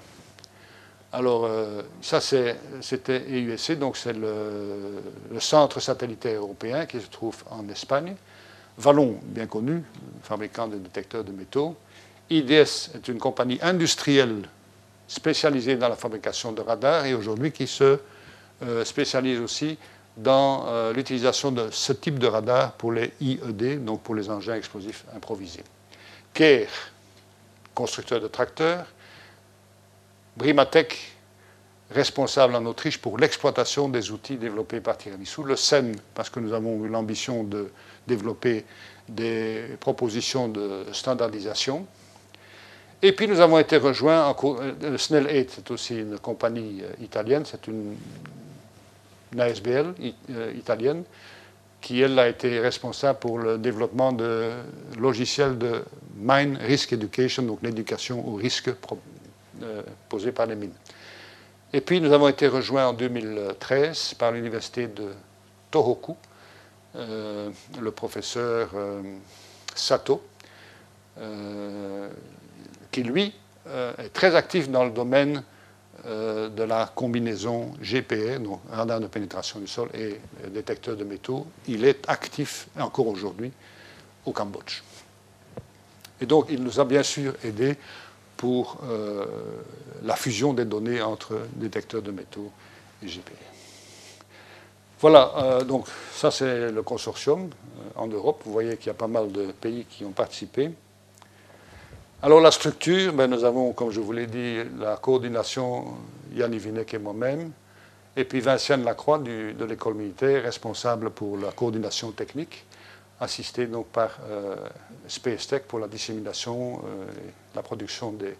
Alors, euh, ça, c'était EUSC, donc c'est le, centre satellitaire européen qui se trouve en Espagne. Vallon, bien connu, fabricant de détecteurs de métaux. IDS est une compagnie industrielle spécialisée dans la fabrication de radars et aujourd'hui qui se euh, spécialise aussi dans euh, l'utilisation de ce type de radar pour les IED, donc pour les engins explosifs improvisés. KER, constructeur de tracteurs. Brimatech, responsable en Autriche pour l'exploitation des outils développés par Tiramisu. Le SEM, parce que nous avons eu l'ambition de développer des propositions de standardisation. Et puis nous avons été rejoints, en, euh, Snell 8, c'est aussi une compagnie euh, italienne, c'est une, ASBL euh, italienne, qui elle a été responsable pour le développement de logiciels de Mine Risk Education, donc l'éducation au risque posé par les mines. Et puis nous avons été rejoints en 2013 par l'université de Tohoku, euh, le professeur euh, Sato, euh, qui lui est très actif dans le domaine de la combinaison GPR, donc radar de pénétration du sol et détecteur de métaux. Il est actif encore aujourd'hui au Cambodge. Et donc il nous a bien sûr aidés pour euh, la fusion des données entre détecteurs de métaux et GPR. Voilà, euh, donc ça c'est le consortium euh, en Europe. Vous voyez qu'il y a pas mal de pays qui ont participé. Alors la structure, ben, nous avons, comme je vous l'ai dit, la coordination Yann Ivinek et moi-même, et puis Vinciane Lacroix de l'école militaire, responsable pour la coordination technique assisté donc par euh, Space Tech pour la dissémination, euh, la production des,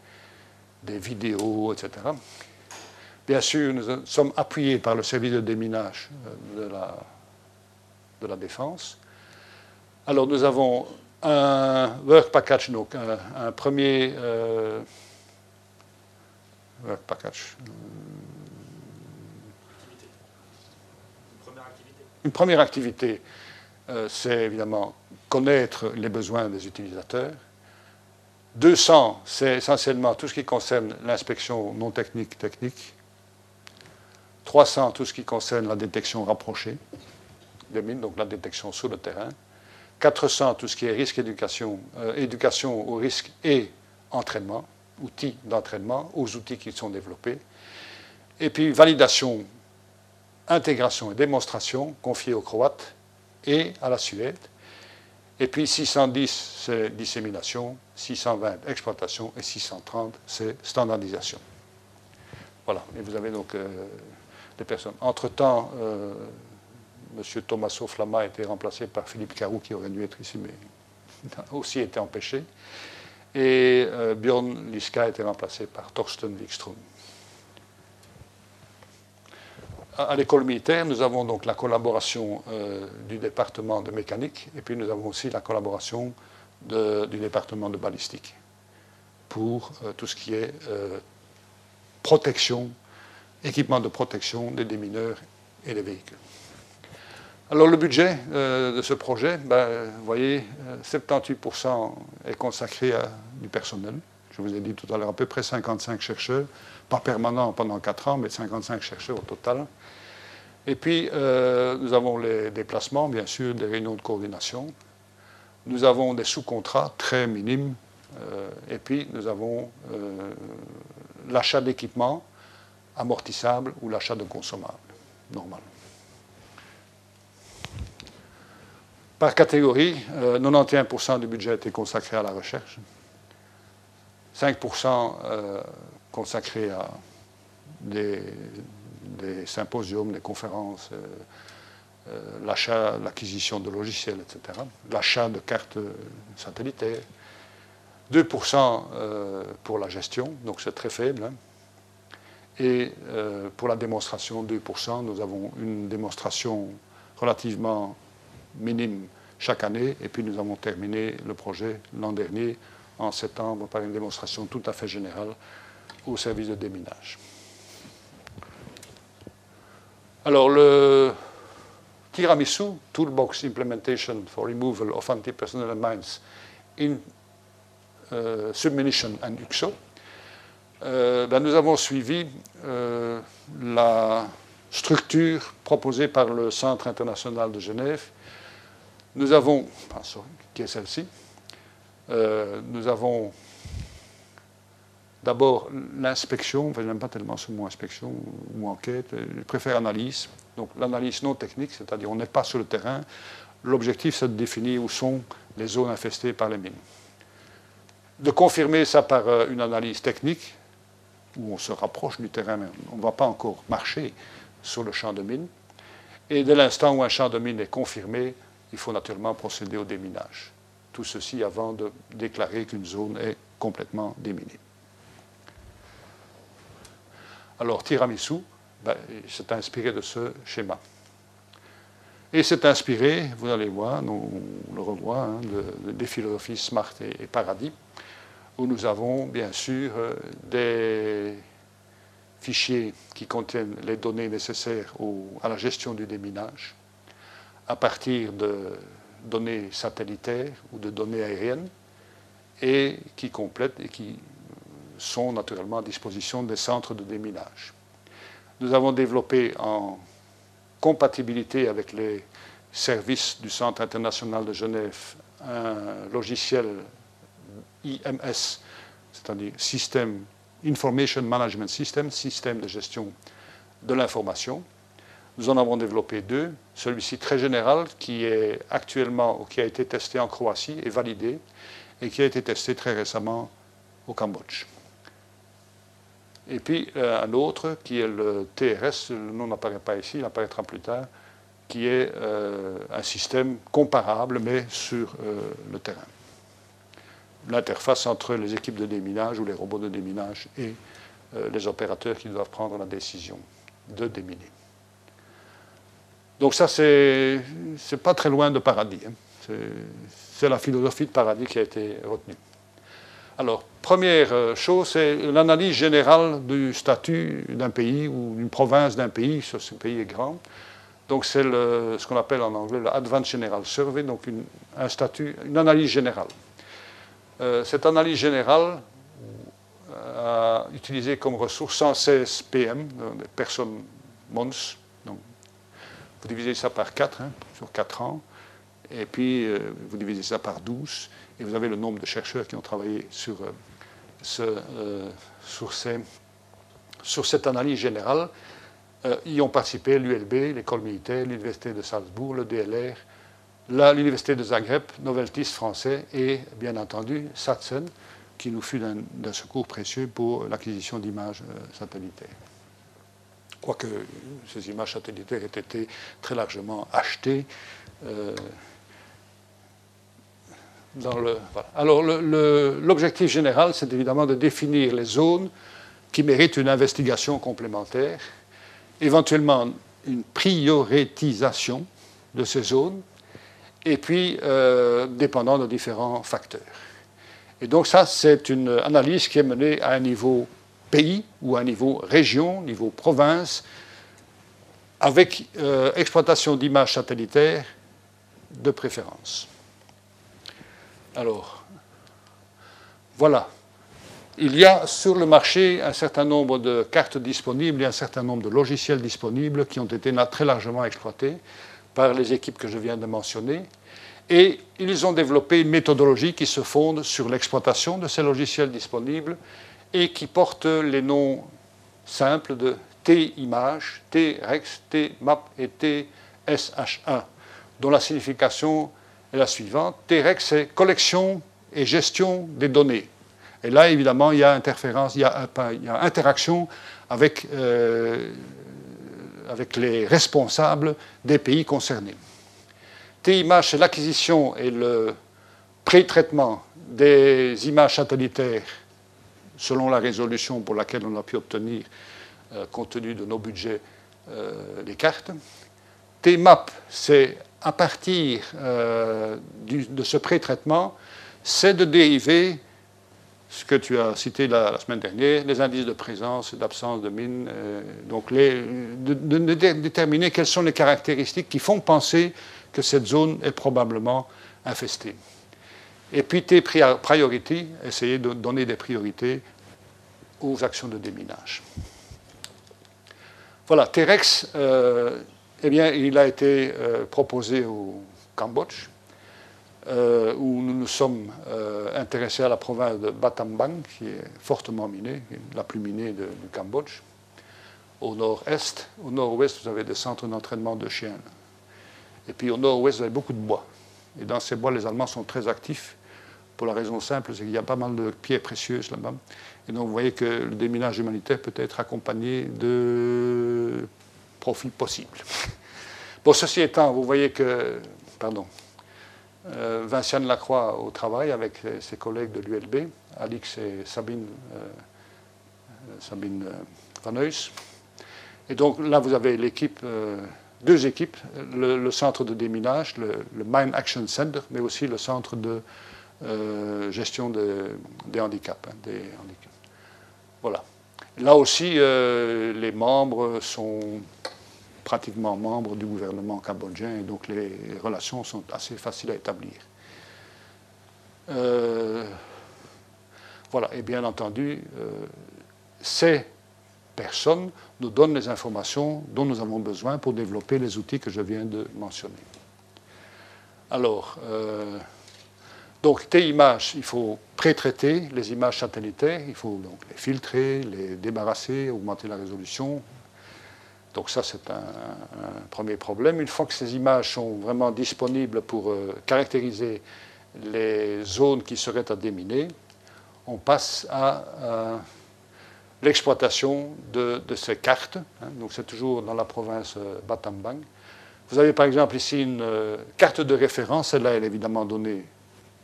des, vidéos, etc. Bien sûr, nous sommes appuyés par le service de déminage euh, de la, de la défense. Alors nous avons un work package, donc un, premier work package. Une première activité euh, c'est évidemment connaître les besoins des utilisateurs. 200, c'est essentiellement tout ce qui concerne l'inspection non technique technique. 300, tout ce qui concerne la détection rapprochée des mines, donc la détection sur le terrain. 400 tout ce qui est risque éducation, euh, éducation au risque et entraînement, outils d'entraînement aux outils qui sont développés. Et puis validation, intégration et démonstration confiée aux Croates et à la Suède. Et puis 610, c'est dissémination, 620, exploitation, et 630, c'est standardisation. Voilà, et vous avez donc euh, des personnes. Entre-temps, euh, M. Tommaso Flamma a été remplacé par Philippe Carou, qui aurait dû être ici, mais a aussi été empêché. Et euh, Björn Liska a été remplacé par Torsten Wikström. À l'école militaire, nous avons donc la collaboration euh, du département de mécanique et puis nous avons aussi la collaboration du département de balistique pour euh, tout ce qui est euh, protection, équipement de protection des démineurs et des véhicules. Alors le budget de ce projet, ben, vous voyez, 78% est consacré à du personnel. Je vous ai dit tout à l'heure à peu près 55 chercheurs, pas permanents pendant 4 ans, mais 55 chercheurs au total. Et puis, euh, nous avons les déplacements, bien sûr, des réunions de coordination. Nous avons des sous-contrats très minimes. Euh, et puis, nous avons euh, l'achat d'équipements amortissables ou l'achat de consommables, normal. Par catégorie, 91% du budget été consacré à la recherche, 5% consacré à des des symposiums, des conférences, euh, euh, l'achat, l'acquisition de logiciels, etc., l'achat de cartes satellitaires, 2% euh, pour la gestion, donc c'est très faible. Hein. Et pour la démonstration, 2%, nous avons une démonstration relativement minime chaque année, et puis nous avons terminé le projet l'an dernier, en septembre, par une démonstration tout à fait générale au service de déminage. Alors, le tiramisu, Toolbox Implementation for Removal of Anti-Personnel Mines in uh, Submunition and UXO, euh, ben, nous avons suivi euh, la structure proposée par le Centre international de Genève. Nous avons, qui est celle-ci, euh, nous avons D'abord, l'inspection, je n'aime pas tellement ce mot inspection ou enquête, je préfère analyse. Donc l'analyse non technique, c'est-à-dire on n'est pas sur le terrain. L'objectif, c'est de définir où sont les zones infestées par les mines. De confirmer ça par euh, une analyse technique, où on se rapproche du terrain, mais on ne va pas encore marcher sur le champ de mine. Et dès l'instant où un champ de mine est confirmé, il faut naturellement procéder au déminage. Tout ceci avant de déclarer qu'une zone est complètement déminée. Alors, tiramisu, ben, c'est inspiré de ce schéma. Et c'est inspiré, vous allez voir, on le revoit, hein, des philosophies Smart et, Paradis, où nous avons bien sûr euh, des fichiers qui contiennent les données nécessaires à la gestion du déminage, à partir de données satellitaires ou de données aériennes, et qui complètent et qui sont naturellement à disposition des centres de déminage. Nous avons développé en compatibilité avec les services du Centre international de Genève un logiciel IMS, c'est-à-dire System Information Management System, système de gestion de l'information. Nous en avons développé deux. Celui-ci très général, qui est actuellement, ou qui a été testé en Croatie et validé, et qui a été testé très récemment au Cambodge. Et puis euh, un autre qui est le TRS, le nom n'apparaît pas ici, il apparaîtra plus tard, qui est euh, un système comparable mais sur euh, le terrain. L'interface entre les équipes de déminage ou les robots de déminage et les opérateurs qui doivent prendre la décision de déminer. Donc ça, c'est pas très loin de paradis. Hein. C'est la philosophie de paradis qui a été retenue. Alors, première euh, chose, c'est l'analyse générale du statut d'un pays ou d'une province d'un pays, si ce pays est grand. Donc, c'est ce qu'on appelle en anglais le Advanced General Survey, donc une, un statut, une analyse générale. Euh, cette analyse générale euh, a utilisé comme ressource 116 PM, des personnes MONS. Donc, vous divisez ça par 4, hein, sur 4 ans. Et puis, vous divisez ça par 12, et vous avez le nombre de chercheurs qui ont travaillé sur, ce, sur, ces, sur cette analyse générale. y ont participé l'ULB, l'école militaire, l'Université de Salzbourg, le DLR, l'Université de Zagreb, Noveltis français et bien entendu Satsen, qui nous fut d'un secours précieux pour l'acquisition d'images euh, satellitaires. Quoique ces images satellitaires aient été très largement achetées. Euh, le, Alors l'objectif général, c'est évidemment de définir les zones qui méritent une investigation complémentaire, éventuellement une prioritisation de ces zones, et puis euh, dépendant de différents facteurs. Et donc ça, c'est une analyse qui est menée à un niveau pays ou à un niveau région, niveau province, avec euh, exploitation d'images satellitaires de préférence. Alors, voilà. Il y a sur le marché un certain nombre de cartes disponibles et un certain nombre de logiciels disponibles qui ont été très largement exploités par les équipes que je viens de mentionner. Et ils ont développé une méthodologie qui se fonde sur l'exploitation de ces logiciels disponibles et qui porte les noms simples de T-image, T-rex, T-map et T-SH1, dont la signification est la suivante. T-rex, c'est collection et gestion des données. Et là, évidemment, il y a interférence, il y a, interaction avec euh, avec les responsables des pays concernés. T-image, c'est l'acquisition et le pré-traitement des images satellitaires selon la résolution pour laquelle on a pu obtenir, euh, compte tenu de nos budgets, euh, des cartes. T-map, c'est à partir euh, de ce pré-traitement, c'est de dériver ce que tu as cité la, semaine dernière, les indices de présence et d'absence de mines, euh, donc de, déterminer quelles sont les caractéristiques qui font penser que cette zone est probablement infestée. Et puis tes priorités, essayer de donner des priorités aux actions de déminage. Voilà, Terex, euh, eh bien, il a été euh, proposé au Cambodge euh, où nous nous sommes euh, intéressés à la province de Battambang, qui est fortement minée, la plus minée du Cambodge. Au nord-est, au nord-ouest, vous avez des centres d'entraînement de chiens. Et puis au nord-ouest, vous avez beaucoup de bois. Et dans ces bois, les Allemands sont très actifs, pour la raison simple, c'est qu'il y a pas mal de pierres précieuses là-bas. Et donc vous voyez que le déminage humanitaire peut être accompagné de profits possibles. Bon, ceci étant, vous voyez que, pardon, euh, Vinciane Lacroix au travail avec ses collègues de l'ULB, Alix et Sabine, euh, Sabine euh, Van Heus. Et donc là, vous avez l'équipe, deux équipes, le, centre de déminage, le, Mine Action Center, mais aussi le centre de gestion hein, des handicaps. Voilà. Là aussi, les membres sont pratiquement membre du gouvernement cambodgien et donc les relations sont assez faciles à établir. Euh, voilà, et bien entendu, euh, ces personnes nous donnent les informations dont nous avons besoin pour développer les outils que je viens de mentionner. Alors, euh, donc, tes images, il faut pré-traiter les images satellitaires, il faut donc les filtrer, les débarrasser, augmenter la résolution, donc ça, c'est un, premier problème. Une fois que ces images sont vraiment disponibles pour euh, caractériser les zones qui seraient à déminer, on passe à, l'exploitation de, ces cartes. Hein. donc c'est toujours dans la province euh, Battambang. Vous avez par exemple ici une euh, carte de référence. Celle-là, elle est évidemment donnée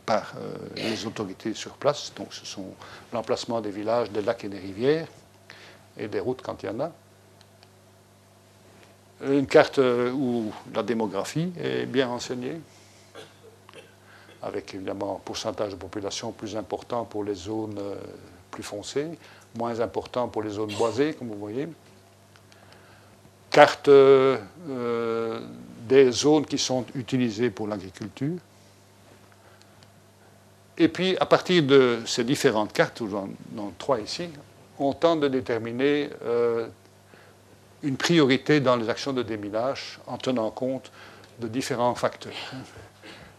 par les autorités sur place. Donc ce sont l'emplacement des villages, des lacs et des rivières, et des routes quand il y en a une carte où la démographie est bien renseignée, avec évidemment un pourcentage de population plus important pour les zones euh, plus foncées, moins important pour les zones boisées, comme vous voyez. Carte euh, des zones qui sont utilisées pour l'agriculture. Et puis, à partir de ces différentes cartes, j'en trois ici, on tente de déterminer euh, une priorité dans les actions de déminage en tenant compte de différents facteurs.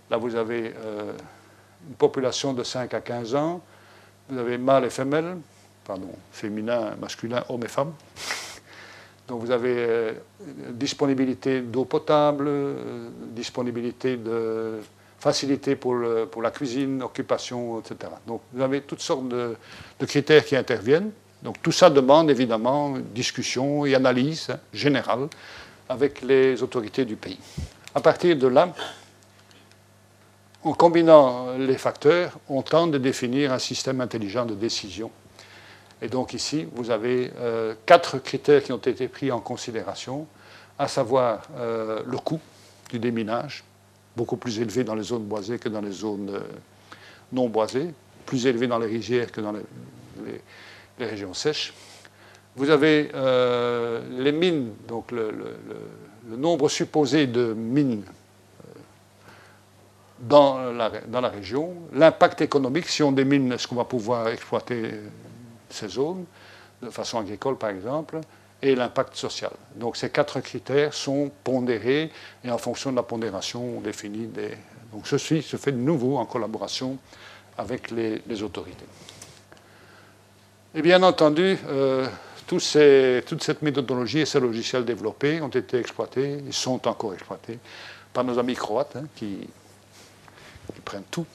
Là, vous avez une population de 5 à 15 ans. Vous avez mâles et femelles, pardon, féminin, masculin, hommes et femmes. Donc vous avez disponibilité d'eau potable, disponibilité de facilité pour, pour, la cuisine, occupation, etc. Donc vous avez toutes sortes de, critères qui interviennent. Donc tout ça demande évidemment discussion et analyse générale avec les autorités du pays. À partir de là, en combinant les facteurs, on tente de définir un système intelligent de décision. Et donc ici, vous avez euh, quatre critères qui ont été pris en considération, à savoir euh, le coût du déminage, beaucoup plus élevé dans les zones boisées que dans les zones euh, non boisées, plus élevé dans les rizières que dans les, régions sèches. Vous avez euh, les mines, donc le, nombre supposé de mines euh, dans la, dans la région, l'impact économique, si on démine, est-ce qu'on va pouvoir exploiter ces zones, de façon agricole par exemple, et l'impact social. Donc ces quatre critères sont pondérés et en fonction de la pondération, on définit des... Donc ceci se fait de nouveau en collaboration avec les, autorités. Et bien entendu, euh, toute cette méthodologie et ces logiciels développés ont été exploités, ils sont encore exploités par nos amis croates hein, qui, prennent tout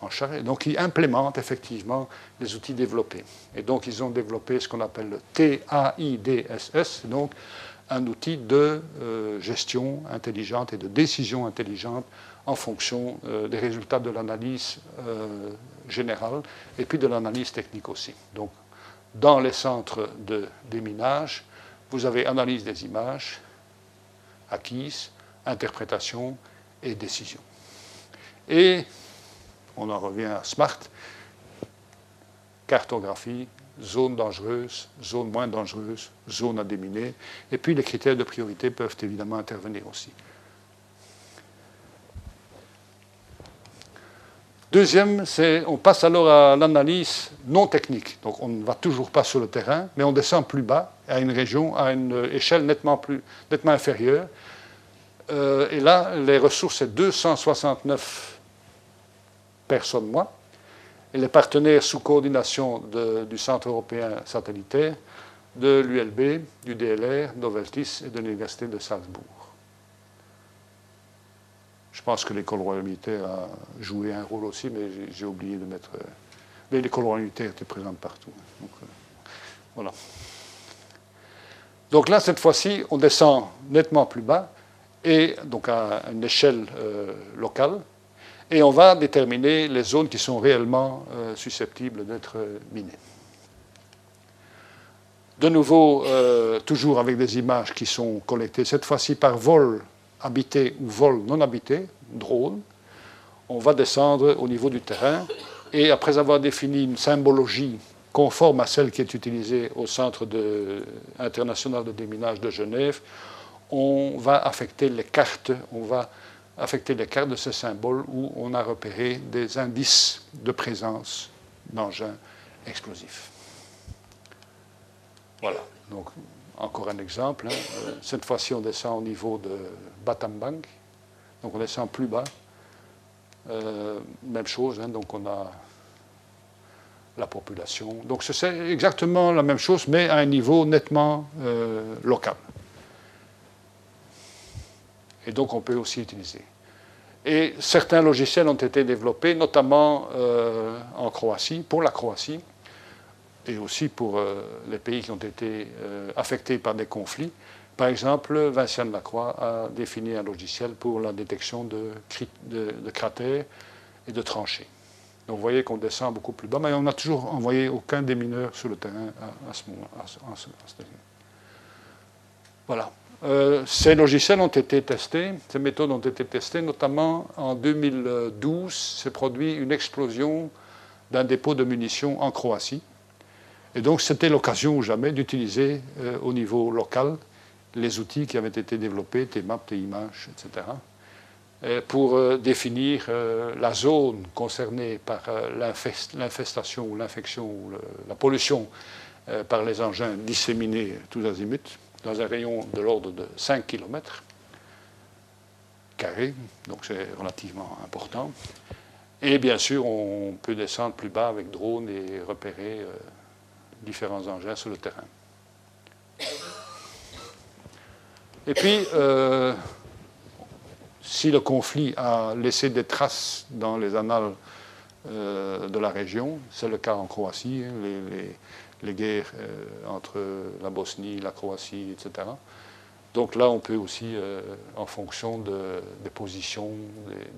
en charge. Donc ils implémentent effectivement les outils développés. Et donc ils ont développé ce qu'on appelle le TAIDSS, donc un outil de euh, gestion intelligente et de décision intelligente en fonction euh, des résultats de l'analyse générale et puis de l'analyse technique aussi. Donc dans les centres de déminage, vous avez analyse des images acquises, interprétation et décision. Et on en revient à SMART, cartographie, zone dangereuse, zone moins dangereuse, zone à déminer, et puis les critères de priorité peuvent évidemment intervenir aussi. Deuxième, on passe alors à l'analyse non technique. Donc on ne va toujours pas sur le terrain, mais on descend plus bas, à une région, à une échelle nettement, plus, inférieure. Euh, et là, les ressources, c'est 269 personnes moins, et les partenaires sous coordination du Centre européen satellitaire, de l'ULB, du DLR, d'Oveltis et de l'Université de Salzbourg. Je pense que l'école royale militaire a joué un rôle aussi, mais j'ai oublié de mettre. Euh, mais l'école royale militaire était présente partout. Donc, euh, voilà. Donc là, cette fois-ci, on descend nettement plus bas, et donc à une échelle euh, locale, et on va déterminer les zones qui sont réellement susceptibles d'être minées. De nouveau, toujours avec des images qui sont collectées, cette fois-ci par vol habité ou vol non habité, drone, on va descendre au niveau du terrain et après avoir défini une symbologie conforme à celle qui est utilisée au Centre international de déminage de Genève, on va affecter les cartes, on va affecter les cartes de ce symbole où on a repéré des indices de présence d'engins explosifs. Voilà, donc encore un exemple. Hein. Euh, cette fois-ci, on descend au niveau de Batambang, donc on descend plus bas. Euh, même chose, hein. donc on a la population. Donc c'est exactement la même chose, mais à un niveau nettement euh, local et donc on peut aussi utiliser. Et certains logiciels ont été développés, notamment en Croatie, pour la Croatie, et aussi pour euh, les pays qui ont été euh, affectés par des conflits. Par exemple, Vincent Lacroix a défini un logiciel pour la détection de, cratères et de tranchées. Donc vous voyez qu'on descend beaucoup plus bas, mais on n'a toujours envoyé aucun démineur sur le terrain à, ce moment. À voilà. Euh, ces logiciels ont été testés, ces méthodes ont été testées, notamment en 2012, s'est produit une explosion d'un dépôt de munitions en Croatie. Et donc c'était l'occasion ou jamais d'utiliser euh, au niveau local les outils qui avaient été développés, TMAP, TIMAGE, etc., pour euh, définir la zone concernée par l'infestation ou l'infection ou la pollution par les engins disséminés tous azimuts dans un rayon de l'ordre de 5 km. carrés, donc c'est relativement important. Et bien sûr, on peut descendre plus bas avec drone et repérer euh, différents engins sur le terrain. Et puis, euh, si le conflit a laissé des traces dans les annales euh, de la région, c'est le cas en Croatie, hein, les, guerres entre la Bosnie, la Croatie, etc. Donc là, on peut aussi, euh, en fonction des positions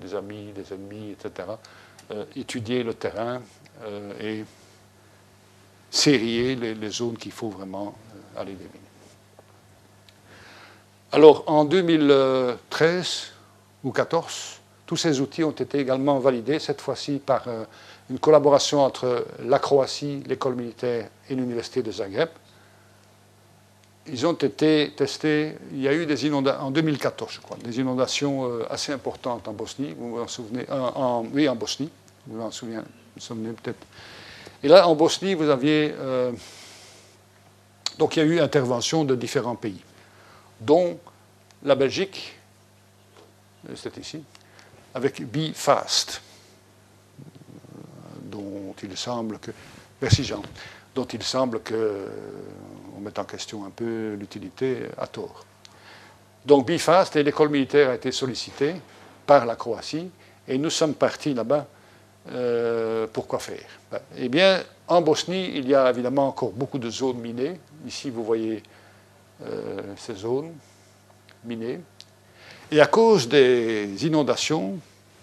des, amis, des ennemis, etc., euh, étudier le terrain euh, et sérier les, zones qu'il faut vraiment aller déminer. Alors, en 2013 ou 2014, tous ces outils ont été également validés, cette fois-ci par une collaboration entre la Croatie, l'école militaire et l'université de Zagreb ils ont été testés. Il y a eu des inondations en 2014, je crois, des inondations euh, assez importantes en Bosnie. Vous vous en souvenez en, Oui, en Bosnie. Vous vous en souvenez peut-être. Et là, en Bosnie, vous aviez. Euh, donc, il y a eu intervention de différents pays, dont la Belgique, euh, c'est ici, avec Be Fast, dont il semble que. Merci Jean. Dont il semble que on met en question un peu l'utilité à tort. Donc BIFAST et l'école militaire a été sollicitée par la Croatie et nous sommes partis là-bas. Euh, pour quoi faire? Ben, Eh bien, en Bosnie, il y a évidemment encore beaucoup de zones minées. Ici, vous voyez euh, ces zones minées. Et à cause des inondations,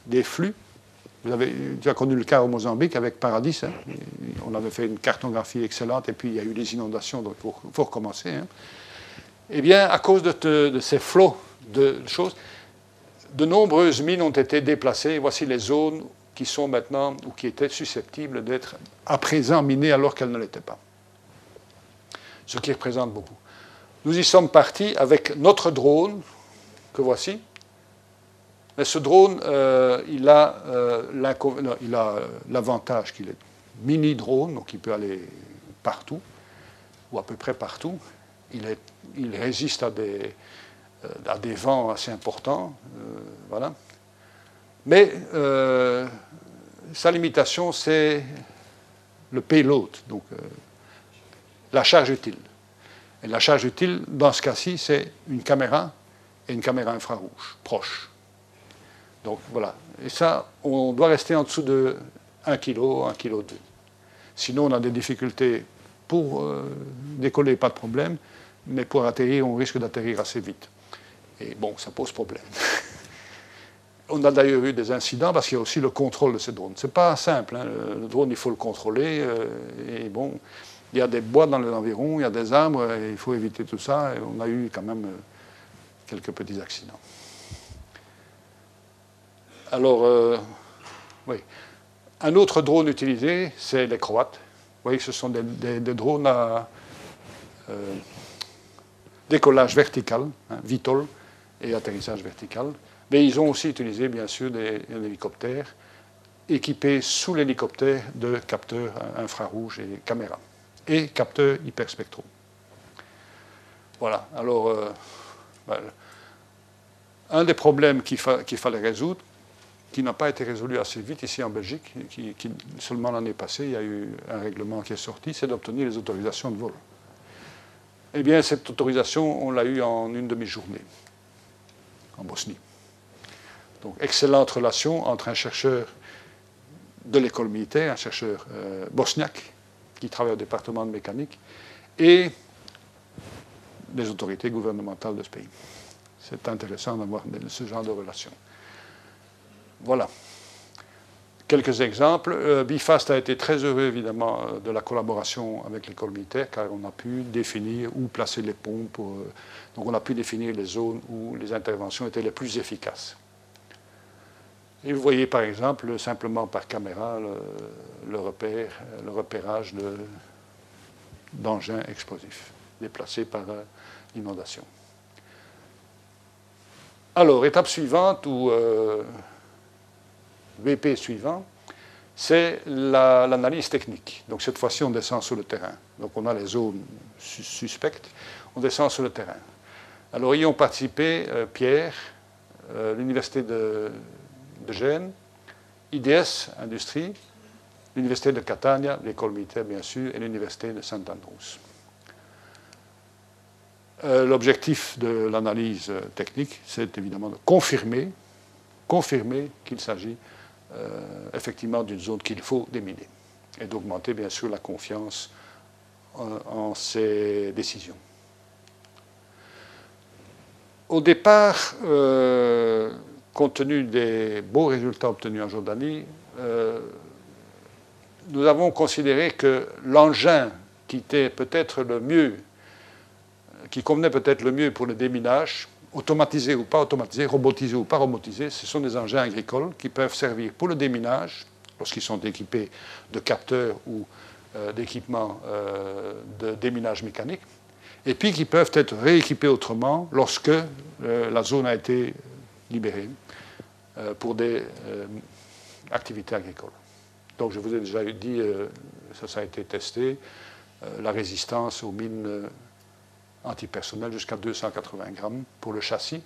des flux, vous avez déjà connu le cas au Mozambique avec Paradis. Hein. On avait fait une cartographie excellente et puis il y a eu des inondations, donc il faut, recommencer. Hein. Eh bien, à cause de, ces flots de choses, de nombreuses mines ont été déplacées. Voici les zones qui sont maintenant ou qui étaient susceptibles d'être à présent minées alors qu'elles ne l'étaient pas. Ce qui représente beaucoup. Nous y sommes partis avec notre drone, que voici, mais ce drone, euh, il a euh, l'avantage qu'il est mini-drone, donc il peut aller partout, ou à peu près partout. Il, résiste à des, euh, à des, vents assez importants. voilà. Mais sa limitation, c'est le payload, donc la charge utile. Et la charge utile, dans ce cas-ci, c'est une caméra et une caméra infrarouge proche. Donc voilà. Et ça, on doit rester en dessous de 1 kg, 1 kg 2. Sinon, on a des difficultés pour euh, décoller, pas de problème, mais pour atterrir, on risque d'atterrir assez vite. Et bon, ça pose problème. on a d'ailleurs eu des incidents parce qu'il y a aussi le contrôle de ces drones. Ce n'est pas simple. Hein. Le, drone, il faut le contrôler. Euh, et bon, il y a des bois dans l'environ, il y a des arbres, et il faut éviter tout ça. Et on a eu quand même euh, quelques petits accidents. Alors, euh, oui. Un autre drone utilisé, c'est les Croates. Vous voyez ce sont des, drones à euh, décollage vertical, hein, VTOL, et atterrissage vertical. Mais ils ont aussi utilisé, bien sûr, des, hélicoptères équipés sous l'hélicoptère de capteurs infrarouges et caméras, et capteurs hyperspectraux. Voilà. Alors, euh, ben, un des problèmes qu'il fallait résoudre, qui n'a pas été résolu assez vite ici en Belgique, qui, seulement l'année passée, il y a eu un règlement qui est sorti, c'est d'obtenir les autorisations de vol. Eh bien, cette autorisation, on l'a eue en une demi-journée, en Bosnie. Donc, excellente relation entre un chercheur de l'école militaire, un chercheur euh, bosniaque, qui travaille au département de mécanique, et les autorités gouvernementales de ce pays. C'est intéressant d'avoir ce genre de relation. Voilà. Quelques exemples. Euh, Bifast a été très heureux, évidemment, euh, de la collaboration avec l'école militaire, car on a pu définir où placer les pompes. Donc, on a pu définir les zones où les interventions étaient les plus efficaces. Et vous voyez, par exemple, simplement par caméra, le, repérage d'engins explosifs déplacés par l'inondation. Alors, étape suivante où VP suivant, c'est l'analyse technique. Donc cette fois-ci, on descend sur le terrain. Donc on a les zones suspectes, on descend sur le terrain. Alors y ont participé euh, Pierre, l'Université de, de Gênes, IDS, Industrie, l'Université de Catania, l'école militaire bien sûr, et l'Université de Saint-Andrews. Euh, l'objectif de l'analyse technique, c'est évidemment de confirmer, confirmer qu'il s'agit euh, effectivement d'une zone qu'il faut déminer et d'augmenter bien sûr la confiance en, ces décisions. Au départ, euh, compte tenu des beaux résultats obtenus en Jordanie, nous avons considéré que l'engin qui était peut-être le mieux qui convenait peut-être le mieux pour le déminage, automatisé ou pas automatisé, robotisé ou pas robotisé, ce sont des engins agricoles qui peuvent servir pour le déminage, lorsqu'ils sont équipés de capteurs ou euh, d'équipements euh, de déminage mécanique, et puis qui peuvent être rééquipés autrement lorsque euh, la zone a été libérée pour des activités agricoles. Donc je vous ai déjà dit, ça, ça a été testé, la résistance aux mines antipersonnel jusqu'à 280 grammes pour le châssis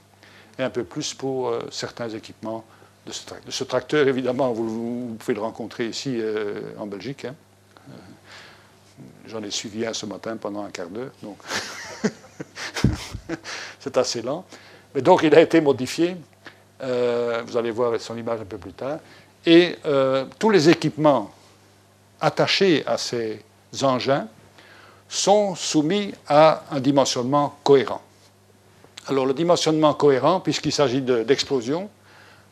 et un peu plus pour euh, certains équipements de ce, tracteur. Ce tracteur, évidemment, vous, pouvez le rencontrer ici euh, en Belgique. Hein. Euh, j'en ai suivi un ce matin pendant un quart d'heure, donc c'est assez lent. Mais donc il a été modifié. Vous allez voir son image un peu plus tard. Et tous les équipements attachés à ces engins sont soumis à un dimensionnement cohérent. Alors le dimensionnement cohérent, puisqu'il s'agit d'explosion,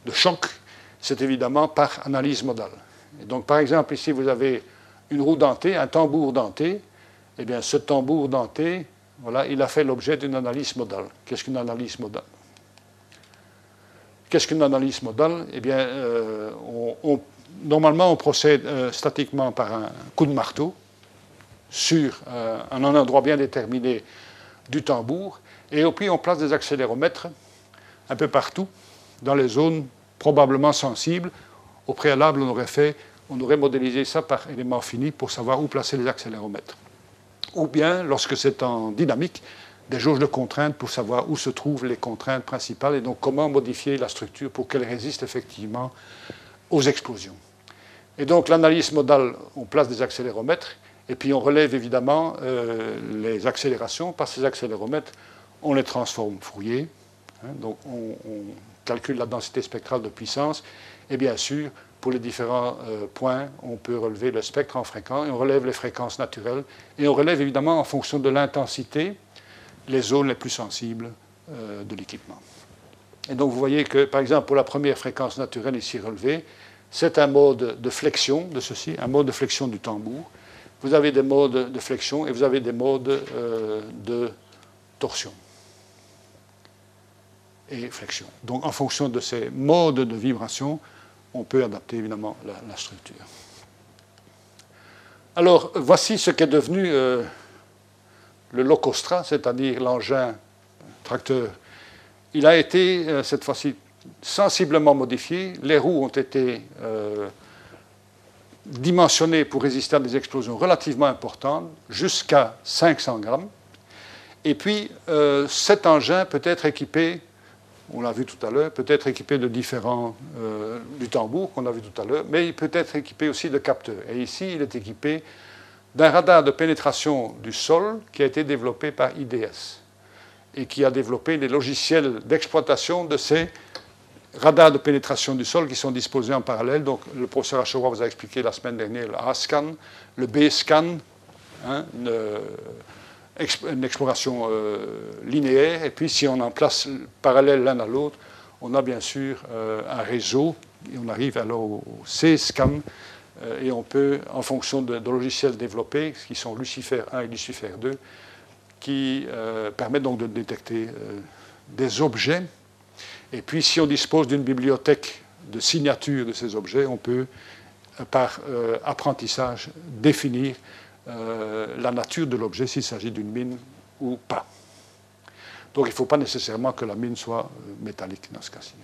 de, choc, c'est évidemment par analyse modale. Donc par exemple ici vous avez une roue dentée, un tambour denté, eh bien ce tambour denté, voilà, il a fait l'objet d'une analyse modale. Qu'est-ce qu'une analyse modale? Qu'est-ce qu'une analyse modale Eh bien, euh, normalement, on procède euh, statiquement par un coup de marteau, sur euh, un endroit bien déterminé du tambour. Et puis on place des accéléromètres un peu partout, dans les zones probablement sensibles. Au préalable, on aurait, fait, on aurait modélisé ça par éléments finis pour savoir où placer les accéléromètres. Ou bien, lorsque c'est en dynamique, des jauges de contraintes pour savoir où se trouvent les contraintes principales et donc comment modifier la structure pour qu'elle résiste effectivement aux explosions. Et donc l'analyse modale, on place des accéléromètres et puis on relève évidemment euh, les accélérations. Par ces accéléromètres, on les transforme Fourier. Hein, donc on, calcule la densité spectrale de puissance. Et bien sûr, pour les différents euh, points, on peut relever le spectre en fréquence et on relève les fréquences naturelles. Et on relève évidemment en fonction de l'intensité les zones les plus sensibles euh, de l'équipement. Et donc vous voyez que, par exemple, pour la première fréquence naturelle ici relevée, c'est un mode de flexion de ceci, un mode de flexion du tambour vous avez des modes de flexion et vous avez des modes euh, de torsion et flexion. Donc en fonction de ces modes de vibration, on peut adapter évidemment la, structure. Alors voici ce qu'est devenu euh, le locostra, c'est-à-dire l'engin tracteur. Il a été euh, cette fois-ci sensiblement modifié. Les roues ont été dimensionné pour résister à des explosions relativement importantes, jusqu'à 500 grammes. Et puis, euh, cet engin peut être équipé, on l'a vu tout à l'heure, peut être équipé de différents, euh, du tambour qu'on a vu tout à l'heure, mais il peut être équipé aussi de capteurs. Et ici, il est équipé d'un radar de pénétration du sol qui a été développé par IDS et qui a développé les logiciels d'exploitation de ces radars de pénétration du sol qui sont disposés en parallèle. Donc, le professeur Achoua vous a expliqué la semaine dernière le A-scan, le B-scan, hein, une, exploration euh, linéaire. Et puis, si on en place parallèle l'un à l'autre, on a bien sûr euh, un réseau. Et on arrive alors au C-scan. Euh, et on peut, en fonction de, logiciels développés, qui sont Lucifer 1 et Lucifer 2, qui permettent donc de détecter des objets et puis, si on dispose d'une bibliothèque de signatures de ces objets, on peut, euh, par euh, apprentissage, définir euh, la nature de l'objet, s'il s'agit d'une mine ou pas. Donc, il ne faut pas nécessairement que la mine soit métallique dans ce cas-ci.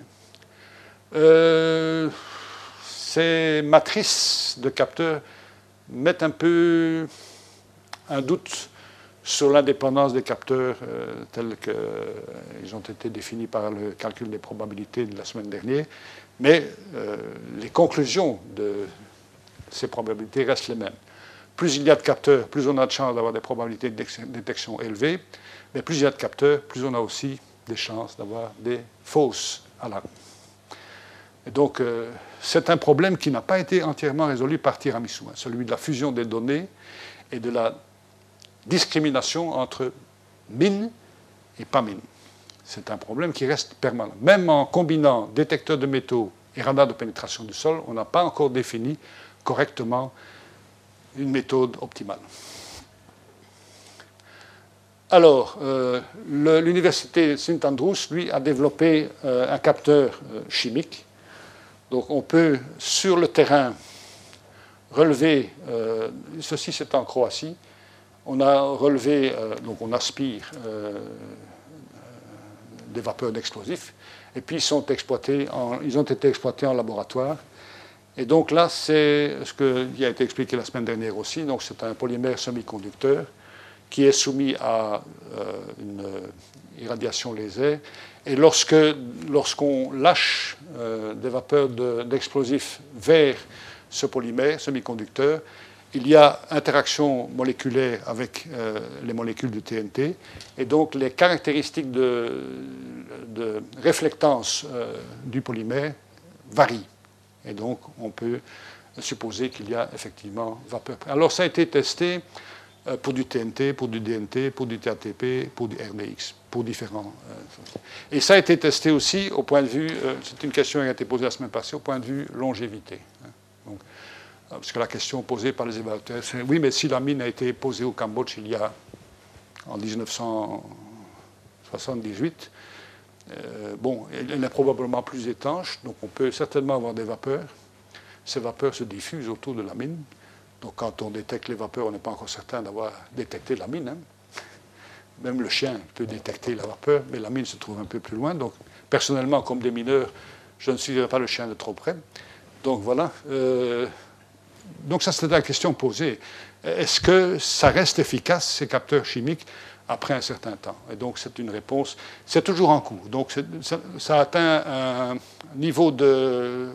Ces matrices de capteurs mettent un peu un doute sur l'indépendance des capteurs euh, tels qu'ils ont été définis par le calcul des probabilités de la semaine dernière, mais euh, les conclusions de ces probabilités restent les mêmes. Plus il y a de capteurs, plus on a de chances d'avoir des probabilités de détection élevées, mais plus il y a de capteurs, plus on a aussi des chances d'avoir des fausses alarmes. Donc, euh, c'est un problème qui n'a pas été entièrement résolu par Tiramisu, hein, celui de la fusion des données et de la discrimination entre mine et pas mine. C'est un problème qui reste permanent. Même en combinant détecteurs de métaux et radar de pénétration du sol, on n'a pas encore défini correctement une méthode optimale. Alors, euh, l'université St. Andrews, lui, a développé euh, un capteur euh, chimique. Donc, on peut, sur le terrain, relever, ceci c'est en Croatie, on a relevé, donc on aspire des vapeurs d'explosifs, et puis ils, sont exploités ils ont été exploités en laboratoire. Et donc là, c'est ce qui a été expliqué la semaine dernière aussi, donc c'est un polymère semi-conducteur qui est soumis à euh, une irradiation laser. Et lorsque, lorsqu'on lâche euh, des vapeurs d'explosifs vers ce polymère semi-conducteur, il y a interaction moléculaire avec euh, les molécules du TNT, et donc les caractéristiques de, de réflectance du polymère varient. Et donc on peut supposer qu'il y a effectivement vapeur. Alors ça a été testé euh, pour du TNT, pour du DNT, pour du TATP, pour du RDX, pour différents. Euh, et ça a été testé aussi au point de vue, euh, c'est une question qui a été posée la semaine passée, au point de vue longévité. Hein. Donc, parce que la question posée par les évaluateurs, c'est oui, mais si la mine a été posée au Cambodge il y a en 1978, bon, elle est probablement plus étanche, donc on peut certainement avoir des vapeurs. Ces vapeurs se diffusent autour de la mine. Donc quand on détecte les vapeurs, on n'est pas encore certain d'avoir détecté la mine. Hein. Même le chien peut détecter la vapeur, mais la mine se trouve un peu plus loin. Donc personnellement, comme des mineurs, je ne suivrai pas le chien de trop près. Donc voilà. Euh, donc ça, c'était la question posée. Est-ce que ça reste efficace, ces capteurs chimiques après un certain temps? Et donc, c'est une réponse. C'est toujours en cours. Donc, ça, atteint un niveau de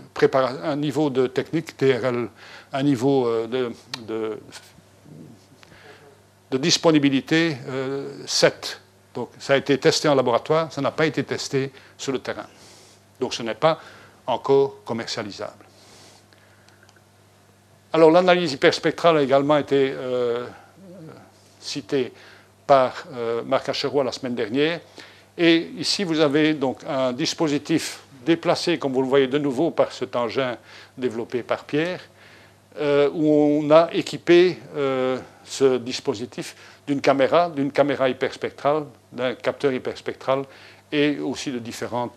un niveau de technique TRL, un niveau euh, de, disponibilité 7. Euh, donc, ça a été testé en laboratoire, ça n'a pas été testé sur le terrain. Donc, ce n'est pas encore commercialisable. Alors, l'analyse hyperspectrale a également été euh, citée par Marc Acheroy la semaine dernière. Et ici, vous avez donc un dispositif déplacé, comme vous le voyez de nouveau par cet engin développé par Pierre, euh, où on a équipé euh, ce dispositif d'une caméra, d'une caméra hyperspectrale, d'un capteur hyperspectral et aussi de différents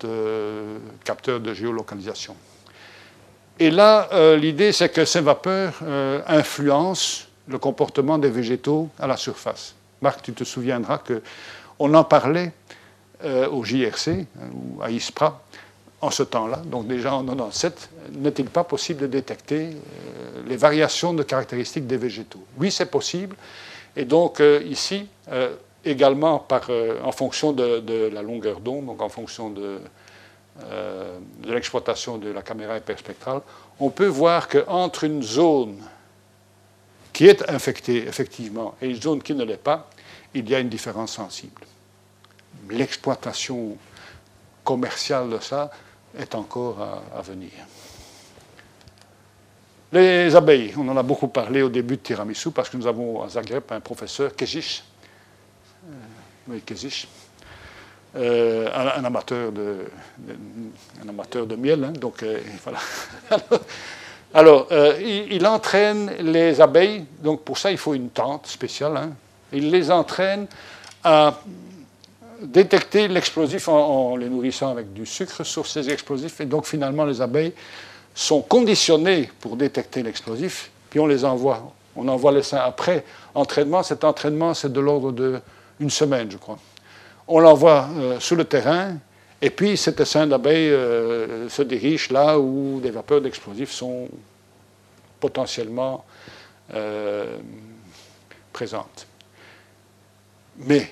capteurs de géolocalisation. Et là, l'idée, c'est que ces vapeurs influencent le comportement des végétaux à la surface. Marc, tu te souviendras qu'on en parlait euh, au JRC ou à ISPRA en ce temps-là, donc déjà en 97, n'est-il pas possible de détecter euh, les variations de caractéristiques des végétaux? Oui, c'est possible. Et donc euh, ici, également par, en fonction de, la longueur d'onde, donc en fonction de, de l'exploitation de la caméra hyperspectrale, on peut voir qu'entre une zone qui est infectée effectivement et une zone qui ne l'est pas, il y a une différence sensible. L'exploitation commerciale de ça est encore à, venir. Les abeilles, on en a beaucoup parlé au début de Tiramisu parce que nous avons à Zagreb un professeur, Kezish, euh, oui, euh, un, amateur de, miel, hein, donc euh. Alors, il, entraîne les abeilles, donc pour ça il faut une tente spéciale, hein, il les entraîne à détecter l'explosif en, les nourrissant avec du sucre sur ces explosifs. Et donc finalement, les abeilles sont conditionnées pour détecter l'explosif, puis on les envoie. On envoie les seins après entraînement. Cet entraînement, c'est de l'ordre d'une semaine, je crois. On l'envoie euh, sur le terrain, et puis cet essaim d'abeilles euh, se dirige là où des vapeurs d'explosifs sont potentiellement euh, présentes. Mais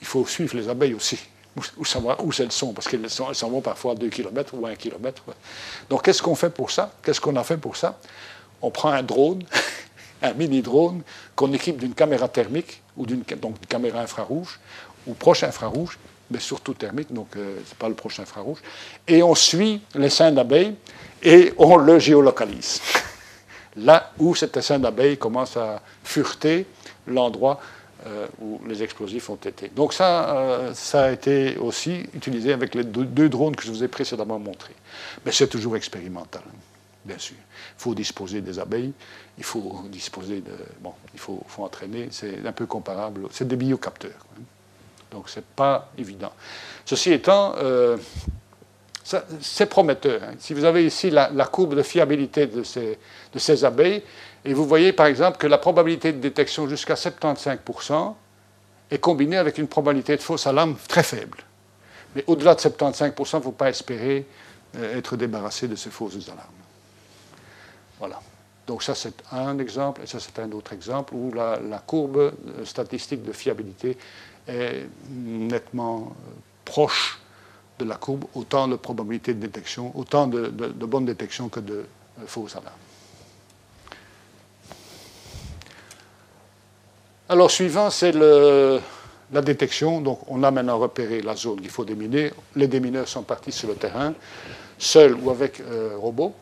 il faut suivre les abeilles aussi, où, savoir où elles sont, parce qu'elles s'en vont parfois à 2 km ou à 1 km. Donc qu'est-ce qu'on fait pour ça? Qu'est-ce qu'on a fait pour ça? On prend un drone, un mini-drone, qu'on équipe d'une caméra thermique, ou d'une caméra infrarouge, ou proche infrarouge, mais surtout thermique, donc euh, ce n'est pas le proche infrarouge, et on suit l'essaim d'abeilles et on le géolocalise. Là où cet essaim d'abeilles commence à fureter l'endroit où les explosifs ont été. Donc ça, euh, ça a été aussi utilisé avec les deux, drones que je vous ai précédemment montrés. Mais c'est toujours expérimental, bien sûr. Il faut disposer des abeilles, il faut disposer de... Bon, il faut, faut entraîner, c'est un peu comparable, c'est des biocapteurs. Donc ce n'est pas évident. Ceci étant, euh, c'est prometteur. Hein. Si vous avez ici la, courbe de fiabilité de ces, de ces, abeilles, et vous voyez par exemple que la probabilité de détection jusqu'à 75% est combinée avec une probabilité de fausse alarme très faible. Mais au-delà de 75%, il ne faut pas espérer euh, être débarrassé de ces fausses alarmes. Voilà. Donc ça, c'est un exemple, et ça, c'est un autre exemple où la, courbe euh, statistique de fiabilité est nettement euh, proche de la courbe, autant de probabilité de détection, autant de, bonnes détections que de fausses alarmes. Alors, suivant, c'est la détection. Donc, on a maintenant repéré la zone qu'il faut déminer. Les démineurs sont partis sur le terrain, seuls ou avec euh, robot.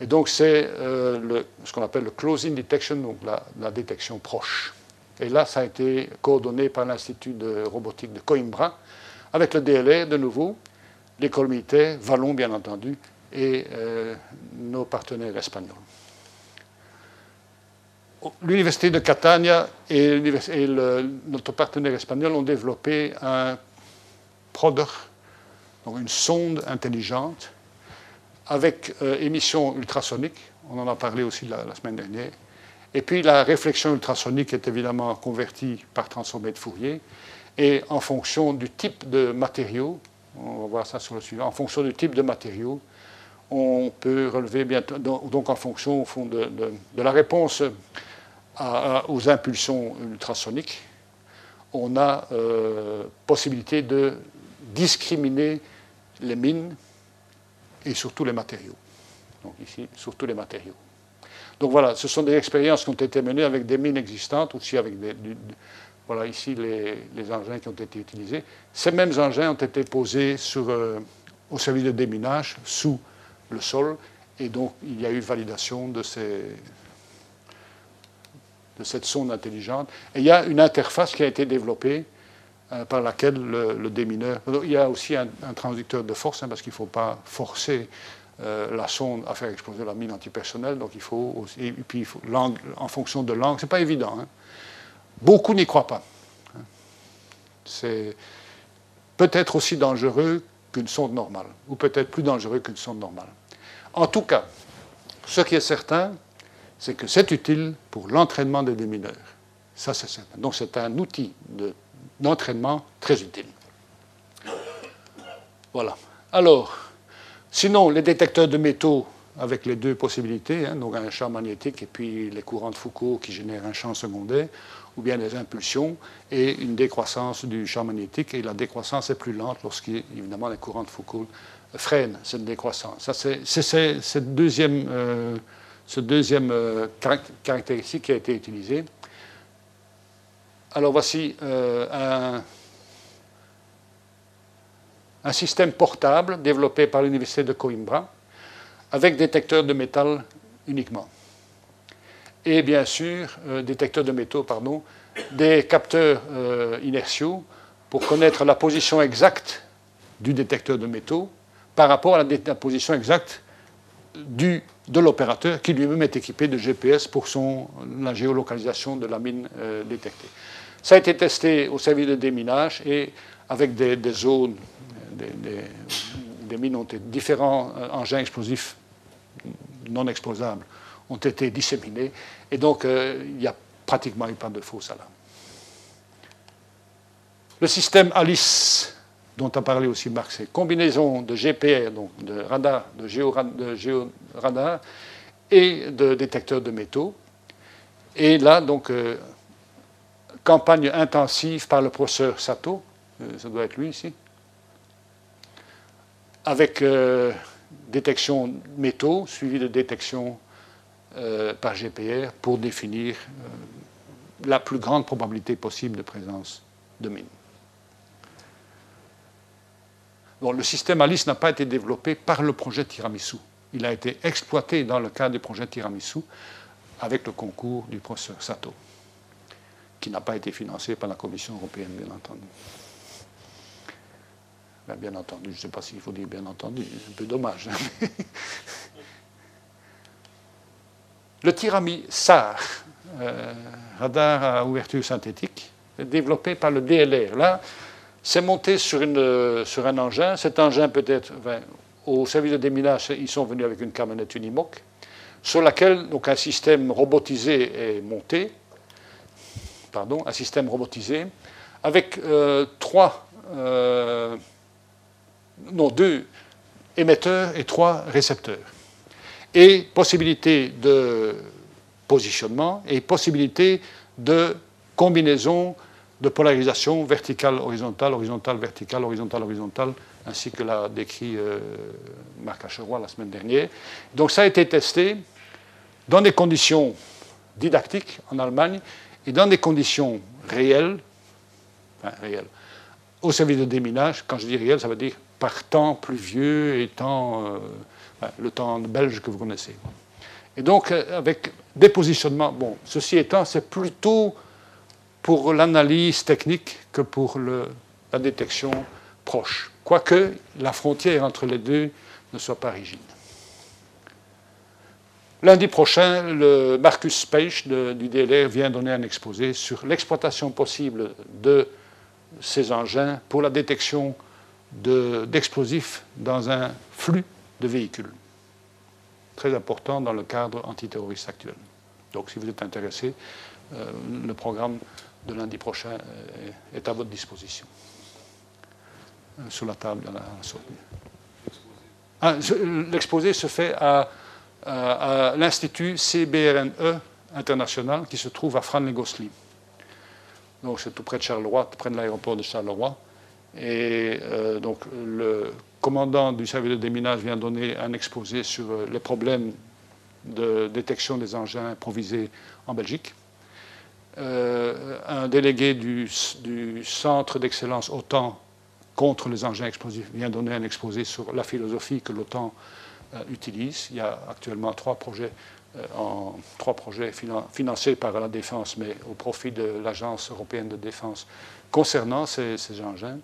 Et donc, c'est ce qu'on appelle le closing detection, donc la détection proche. Et là, ça a été coordonné par l'Institut de robotique de Coimbra, avec le DLR de nouveau, l'école militaire, Vallon bien entendu, et euh, nos partenaires espagnols. L'Université de Catania et, notre partenaire espagnol ont développé un PRODER, donc une sonde intelligente, avec euh, émission ultrasonique, on en a parlé aussi la semaine dernière, et puis la réflexion ultrasonique est évidemment convertie par transformé de Fourier. Et en fonction du type de matériau, on va voir ça sur le suivant, en fonction du type de matériau, on peut relever bientôt, donc en fonction au fond de, la réponse aux impulsions ultrasoniques, on a euh, possibilité de discriminer les mines et surtout les matériaux. Donc ici, surtout les matériaux. Donc voilà, ce sont des expériences qui ont été menées avec des mines existantes, aussi avec des, voilà ici les, engins qui ont été utilisés. Ces mêmes engins ont été posés sur, euh, au service de déminage sous le sol, et donc il y a eu validation de, ces, de cette sonde intelligente. Et il y a une interface qui a été développée euh, par laquelle le, démineur. Il y a aussi un, transducteur de force, hein, parce qu'il ne faut pas forcer euh, la sonde à faire exploser la mine antipersonnelle. Donc il faut aussi, et puis en fonction de l'angle, c'est pas évident. Hein. Beaucoup n'y croient pas. Hein. C'est peut-être aussi dangereux qu'une sonde normale, ou peut-être plus dangereux qu'une sonde normale. En tout cas, ce qui est certain, c'est que c'est utile pour l'entraînement des démineurs. Ça, c'est certain. Donc c'est un outil d'entraînement très utile. Voilà. Alors, Sinon, les détecteurs de métaux avec les deux possibilités, hein, donc un champ magnétique et puis les courants de Foucault qui génèrent un champ secondaire, ou bien des impulsions et une décroissance du champ magnétique. Et la décroissance est plus lente lorsqu'évidemment les courants de Foucault freinent cette décroissance. C'est, cette deuxième, euh, ce deuxième euh, caractéristique qui a été utilisée. Alors voici euh, un système portable développé par l'Université de Coimbra avec détecteur de métal uniquement. Et bien sûr, euh, détecteur de métaux, pardon, des capteurs inertiaux pour connaître la position exacte du détecteur de métaux par rapport à la, position exacte du, de l'opérateur qui lui-même est équipé de GPS pour son, la géolocalisation de la mine euh, détectée. Ça a été testé au service de déminage et avec des, des zones des, mines ont été, différents euh, engins explosifs non explosables ont été disséminés, et donc euh, il n'y a pratiquement eu pas de fausse alarme. Le système ALICE, dont a parlé aussi Marc, c'est combinaison de GPR, donc de radar, de, géoradar, et de détecteurs de métaux. Et là, donc, euh, campagne intensive par le professeur Sato, euh, ça doit être lui ici, avec euh, détection métaux suivi de détection par GPR pour définir la plus grande probabilité possible de présence de mines. Le système ALICE n'a pas été développé par le projet Tiramisu. Il a été exploité dans le cadre du projet Tiramisu avec le concours du professeur Sato, qui n'a pas été financé par la Commission européenne, bien entendu. Ben, bien entendu, je ne sais pas s'il faut dire bien entendu, c'est un peu dommage. Hein. le Tirami SAR, euh, radar à ouverture synthétique, développé par le DLR. Là, c'est monté sur, une, sur, un engin. Cet engin peut être, au service de déminage, ils sont venus avec une camionnette Unimog, sur laquelle donc, un système robotisé est monté, pardon, un système robotisé, avec euh, trois, euh, non, deux émetteurs et trois récepteurs. Et possibilité de positionnement et possibilité de combinaison de polarisation verticale, horizontale, horizontale, verticale, horizontale, horizontale, ainsi que l'a décrit euh, Marc Acheroy la semaine dernière. Donc ça a été testé dans des conditions didactiques en Allemagne et dans des conditions réelles, enfin réelles, au service de déminage. Quand je dis réel, ça veut dire par temps pluvieux et temps, euh, le temps belge que vous connaissez. Et donc, euh, avec des positionnements, bon, ceci étant, c'est plutôt pour l'analyse technique que pour la détection proche, quoique la frontière entre les deux ne soit pas rigide. Lundi prochain, le Marcus Page du DLR vient donner un exposé sur l'exploitation possible de ces engins pour la détection d'explosifs dans un flux de véhicules. Très important dans le cadre antiterroriste actuel. Donc si vous êtes intéressé, euh, le programme de lundi prochain est à votre disposition. Euh, sur la table à la sortie. Ah, l'exposé se fait à, l'Institut CBRNE international qui se trouve à Fran-les-Gosselin. Donc c'est tout près de Charleroi, tout près de l'aéroport de Charleroi. Et euh, donc le commandant du service de déminage vient donner un exposé sur euh, les problèmes de détection des engins improvisés en Belgique. Euh, un délégué du, Centre d'excellence OTAN contre les engins explosifs vient donner un exposé sur la philosophie que l'OTAN euh, utilise. Il y a actuellement trois projets, euh, financés par la défense, mais au profit de l'Agence européenne de défense concernant ces, ces engins.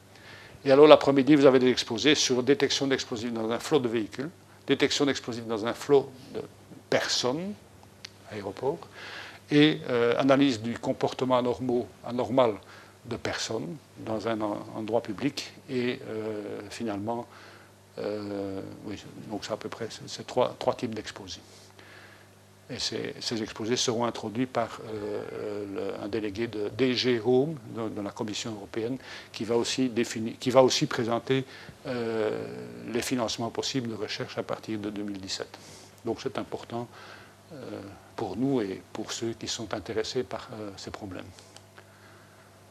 Et alors l'après-midi, vous avez des exposés sur détection d'explosifs dans un flot de véhicules, détection d'explosifs dans un flot de personnes, aéroports, et euh, analyse du comportement anormal de personnes dans un endroit public et euh, finalement, euh, donc c'est à peu près ces trois, types d'exposés. Et ces, exposés seront introduits par un délégué de DG Home, de, la Commission européenne, qui va aussi, définir, qui va aussi présenter les financements possibles de recherche à partir de 2017. Donc c'est important pour nous et pour ceux qui sont intéressés par euh, ces problèmes.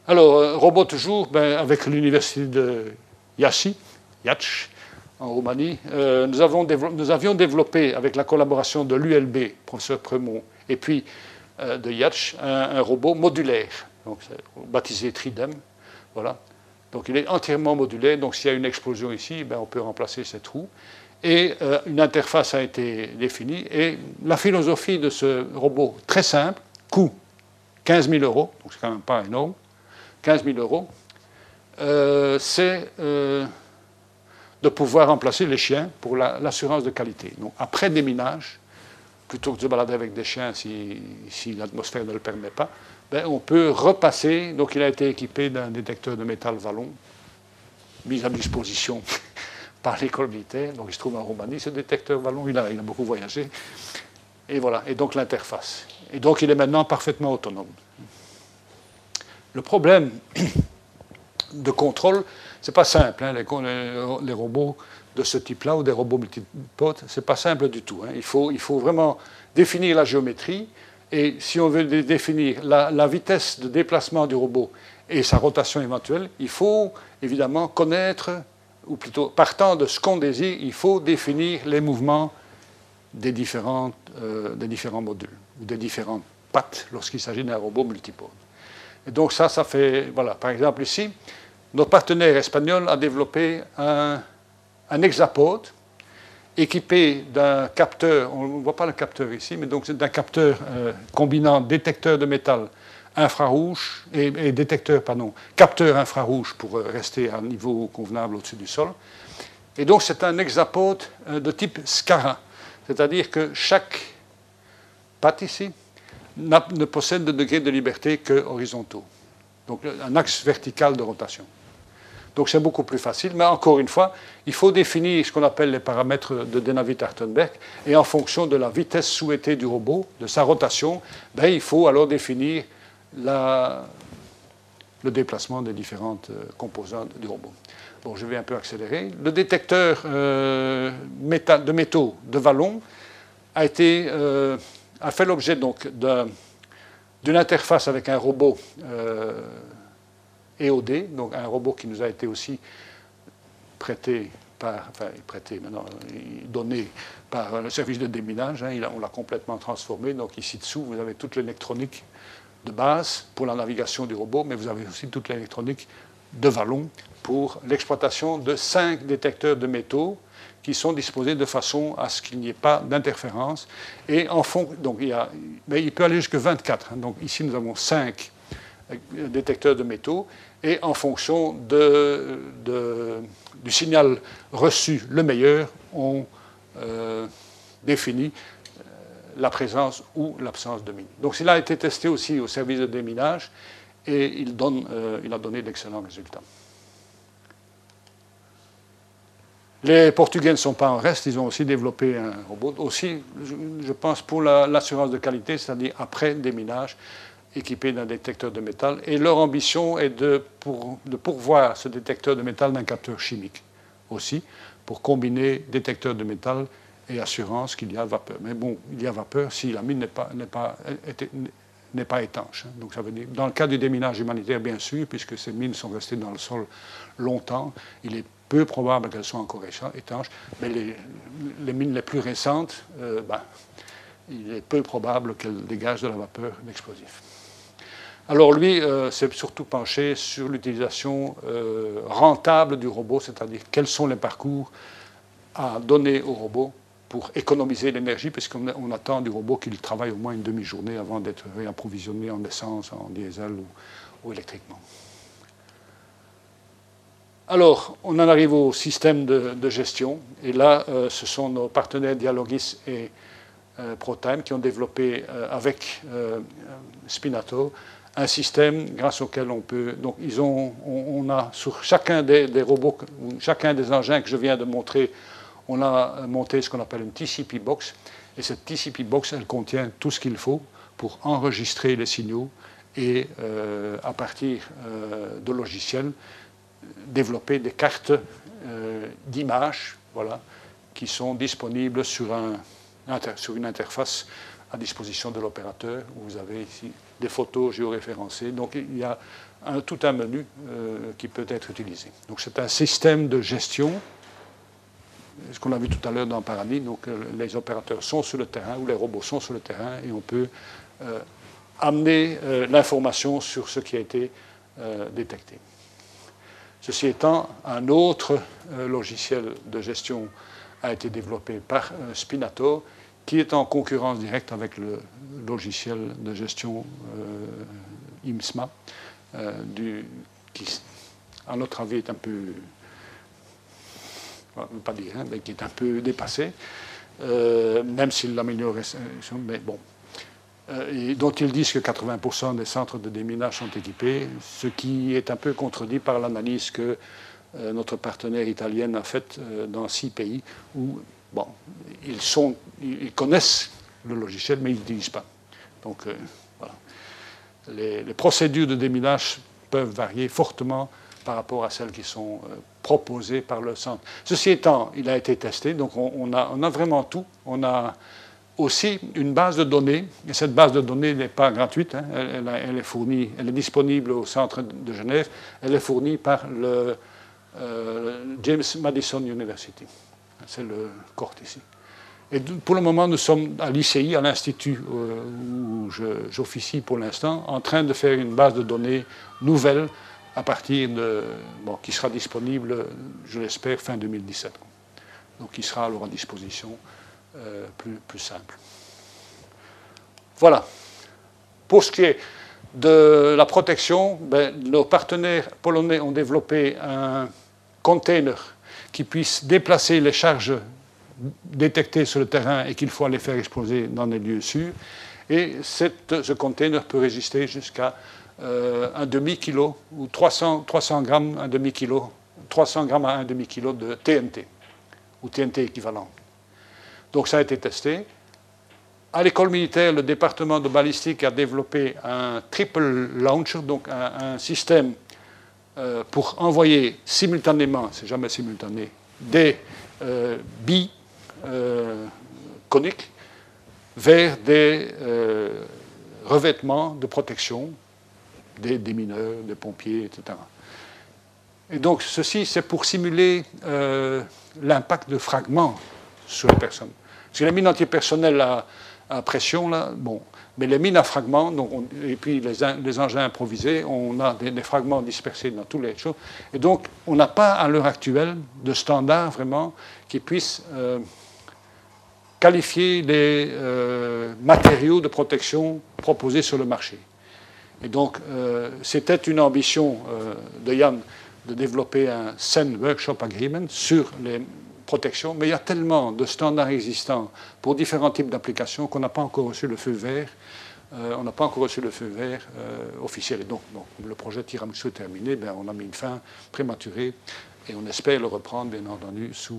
Alors, euh, robot toujours, ben, avec l'université de Iași, Iași, en Roumanie, euh, nous, avions développé, avec la collaboration de l'ULB, professeur Premont, et puis de Iași, un, robot modulaire, donc, baptisé Tridem. Voilà. Donc il est entièrement modulaire, donc s'il y a une explosion ici, ben, on peut remplacer cette roue et euh, une interface a été définie. Et la philosophie de ce robot, très simple, coût 15 000 euros, donc c'est quand même pas énorme, 15 000 euros, euh, c'est euh, de pouvoir remplacer les chiens pour l'assurance de qualité. Donc après déminage, plutôt que de se balader avec des chiens si, l'atmosphère ne le permet pas, ben, on peut repasser. Donc il a été équipé d'un détecteur de métal vallon mis à disposition par l'école militaire. Donc il se trouve en Roumanie, ce détecteur ballon, il a, il a beaucoup voyagé. Et voilà, et donc l'interface. Et donc il est maintenant parfaitement autonome. Le problème de contrôle, c'est pas simple. Hein, les, robots de ce type-là ou des robots multipotes, c'est pas simple du tout. Hein. Il, faut, il faut vraiment définir la géométrie Et si on veut définir la, vitesse de déplacement du robot et sa rotation éventuelle, il faut évidemment connaître, ou plutôt partant de ce qu'on désire, il faut définir les mouvements des, euh, des différents modules, ou des différentes pattes lorsqu'il s'agit d'un robot multipôle. Et donc ça, ça fait, voilà, par exemple ici, notre partenaire espagnol a développé un, un hexapode équipé d'un capteur, on ne voit pas le capteur ici, mais donc d'un capteur euh, combinant détecteur de métal infrarouge et, détecteur, pardon, capteur infrarouge pour euh, rester à un niveau convenable au-dessus du sol. Et donc c'est un hexapode euh, de type SCARA, c'est-à-dire que chaque patte ici ne possède de degrés de liberté que horizontaux, donc un axe vertical de rotation. Donc c'est beaucoup plus facile. Mais encore une fois, il faut définir ce qu'on appelle les paramètres de Denavit-Artenberg. Et en fonction de la vitesse souhaitée du robot, de sa rotation, ben, il faut alors définir le déplacement des différentes euh, composantes du robot. Je vais un peu accélérer. Le détecteur euh, de métaux de vallon a, euh, fait l'objet d'une interface avec un robot EOD, donc un robot qui nous a été aussi prêté par, enfin prêté maintenant, donné par le service de déminage. Hein, on l'a complètement transformé. Donc ici dessous, vous avez toute l'électronique de base pour la navigation du robot, mais vous avez aussi toute l'électronique de vallon pour l'exploitation de cinq détecteurs de métaux qui sont disposés de façon à ce qu'il n'y ait pas d'interférence. Et en donc il, y a, mais il peut aller jusqu'à 24. Hein. donc ici, nous avons cinq euh, détecteurs de métaux et en fonction de, du signal reçu le meilleur, on euh, définit la présence ou l'absence de mine. Donc cela a été testé aussi au service de déminage et il, donne, euh, il a donné d'excellents résultats. Les Portugais ne sont pas en reste, ils ont aussi développé un robot, aussi, je pense, pour l'assurance de qualité, c'est-à-dire après déminage, équipés d'un détecteur de métal. Et leur ambition est de, de pourvoir ce détecteur de métal d'un capteur chimique aussi, pour combiner détecteur de métal et assurance qu'il y a vapeur. Mais bon, il y a vapeur si la mine n'est pas, n'est pas, n'est pas étanche. Hein. Donc ça veut dire, dans le cas du déminage humanitaire, bien sûr, puisque ces mines sont restées dans le sol longtemps, il est peu probable qu'elles soient encore étanches. Mais les, les mines les plus récentes, euh, ben, il est peu probable qu'elles dégagent de la vapeur d'explosifs. Alors lui euh, s'est surtout penché sur l'utilisation euh, rentable du robot, c'est-à-dire quels sont les parcours à donner au robot pour économiser l'énergie, puisqu'on attend du robot qu'il travaille au moins une demi-journée avant d'être réapprovisionné en essence, en diesel ou, électriquement. Alors, on en arrive au système de, gestion, et là, euh, ce sont nos partenaires Dialogis et ProTime qui ont développé avec Spinato un système grâce auquel on peut. Donc, ils ont, on, a sur chacun des, robots, chacun des engins que je viens de montrer, on a monté ce qu'on appelle une TCP box. Et cette TCP box, elle contient tout ce qu'il faut pour enregistrer les signaux et, euh, à partir euh, de logiciels, développer des cartes euh, d'images qui sont disponibles sur, un, sur une interface à disposition de l'opérateur. Vous avez ici des photos géoréférencées. Donc il y a tout un menu euh, qui peut être utilisé. Donc c'est un système de gestion, ce qu'on a vu tout à l'heure dans Paradis. Donc euh, les opérateurs sont sur le terrain ou les robots sont sur le terrain et on peut euh, amener l'information sur ce qui a été détecté. Ceci étant, un autre logiciel de gestion a été développé par Spinato qui est en concurrence directe avec le logiciel de gestion euh, IMSMA, euh, qui, à notre avis, est un peu, pas dire, hein, mais qui est un peu dépassé, euh, même s'il l'améliore, mais bon. Et dont ils disent que 80% des centres de déminage sont équipés, ce qui est un peu contredit par l'analyse que notre partenaire italien a faite dans six pays où bon, ils, sont, ils connaissent le logiciel, mais ils ne l'utilisent pas. Donc, euh, voilà. Les, procédures de déminage peuvent varier fortement par rapport à celles qui sont euh, proposées par le centre. Ceci étant, il a été testé, donc on, a, vraiment tout. On a aussi une base de données, et cette base de données n'est pas gratuite, hein, elle, est fournie, elle est disponible au centre de Genève, elle est fournie par le euh, James Madison University. C'est le corps ici. Et pour le moment, nous sommes à l'ICI, à l'Institut euh, où j'officie pour l'instant, en train de faire une base de données nouvelle à partir de. Bon, qui sera disponible, je l'espère, fin 2017. Donc, qui sera alors à disposition euh, plus, plus simple. Voilà. Pour ce qui est de la protection, ben, nos partenaires polonais ont développé un container qui puisse déplacer les charges détectées sur le terrain et qu'il faut aller faire exploser dans des lieux sûrs. Et ce container peut résister jusqu'à euh, un demi-kilo ou 300, 300 grammes, un demi-kilo, 300 grammes à un demi-kilo de TNT ou TNT équivalent. Donc ça a été testé. À l'école militaire, le département de balistique a développé un triple launcher, donc un, système euh, pour envoyer simultanément, c'est jamais simultané, des euh, billes coniques vers des revêtements de protection des, mineurs, des pompiers, etc. Et donc ceci, c'est pour simuler l'impact de fragments sur les personnes. Parce que les mines antipersonnelles à, pression, là, bon. Mais les mines à fragments, donc et puis les, les, engins improvisés, on a des, fragments dispersés dans tous les choses. Et donc, on n'a pas à l'heure actuelle de standard vraiment qui puisse euh, qualifier les euh, matériaux de protection proposés sur le marché. Et donc, euh, c'était une ambition de Yann de développer un SEN Workshop Agreement sur les protection, mais il y a tellement de standards existants pour différents types d'applications qu'on n'a pas encore reçu le feu vert. Euh, on n'a pas encore reçu le feu vert euh, officiel. Et donc, le projet Tiramisu est terminé, ben, on a mis une fin prématurée et on espère le reprendre, bien entendu, euh,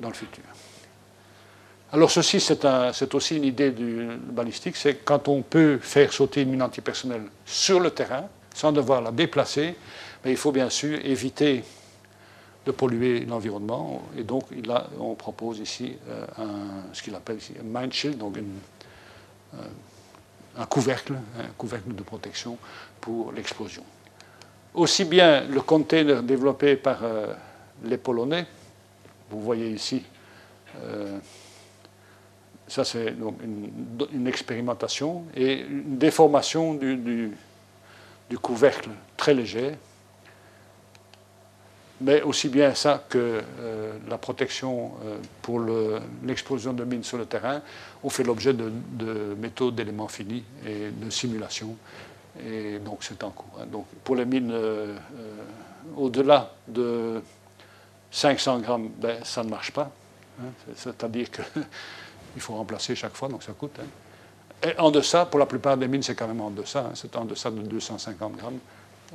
dans le futur. Alors ceci, c'est aussi une idée du balistique, c'est quand on peut faire sauter une mine antipersonnelle sur le terrain, sans devoir la déplacer, mais il faut bien sûr éviter de polluer l'environnement. Et donc, on propose ici euh, ce qu'il appelle ici un mind shield, donc euh, un couvercle, un couvercle de protection pour l'explosion. Aussi bien le container développé par euh, les Polonais, vous voyez ici, ça c'est une, expérimentation, et une déformation du, couvercle très léger, mais aussi bien ça que euh, la protection euh, pour l'explosion de mines sur le terrain ont fait l'objet de, méthodes d'éléments finis et de simulation. Et donc c'est en cours. Hein. Donc pour les mines euh, au-delà de 500 grammes, ben, ça ne marche pas. Hein. C'est-à-dire qu'il faut remplacer chaque fois, donc ça coûte. Hein. Et en deçà, pour la plupart des mines, c'est quand même en deçà. C'est en deçà de 250 grammes.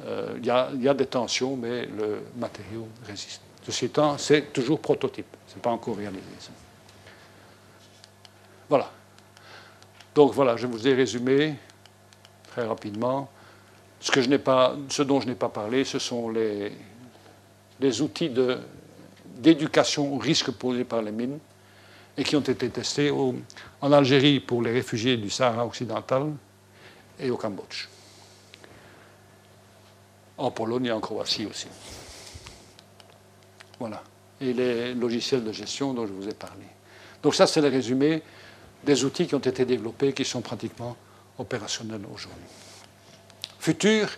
Euh, il y, a, des tensions, mais le matériau résiste. Ceci étant, c'est toujours prototype, ce n'est pas encore réalisé. Voilà. Donc voilà, je vous ai résumé très rapidement. Ce, que je pas, ce dont je n'ai pas parlé, ce sont les, les outils d'éducation au risque posé par les mines et qui ont été testés en Algérie pour les réfugiés du Sahara occidental et au Cambodge en Pologne et en Croatie aussi. Voilà. Et les logiciels de gestion dont je vous ai parlé. Donc ça, c'est le résumé des outils qui ont été développés, qui sont pratiquement opérationnels aujourd'hui. Futur,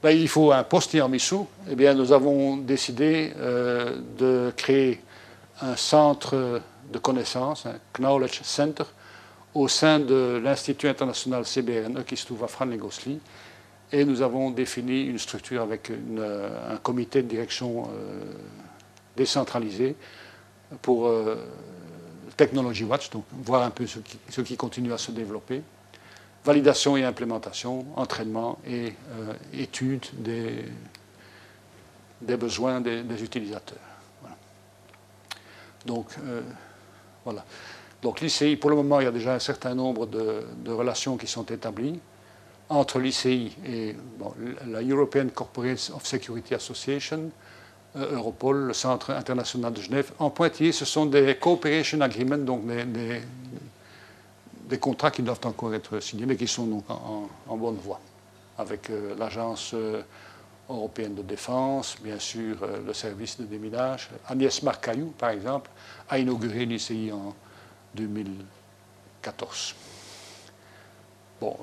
ben, il faut un poste Tiramisu. Eh bien, nous avons décidé euh, de créer un centre de connaissances, un Knowledge Center, au sein de l'Institut international CBRNE qui se trouve à Franlegosli, et nous avons défini une structure avec euh, un comité de direction euh, décentralisé pour euh, Technology Watch, donc voir un peu ce qui, ce qui, continue à se développer. Validation et implémentation, entraînement et étude des, des besoins des, utilisateurs. Donc, Donc l'ICI, pour le moment, il y a déjà un certain nombre de, relations qui sont établies entre l'ICI et la European Corporates of Security Association, euh, Europol, le Centre international de Genève. En pointillé, ce sont des cooperation agreements, donc des, des contrats qui doivent encore être signés, mais qui sont donc en, bonne voie, avec l'Agence européenne de défense, bien sûr le service de déminage. Agnès Marcaillou, par exemple, a inauguré l'ICI en 2014. Bon,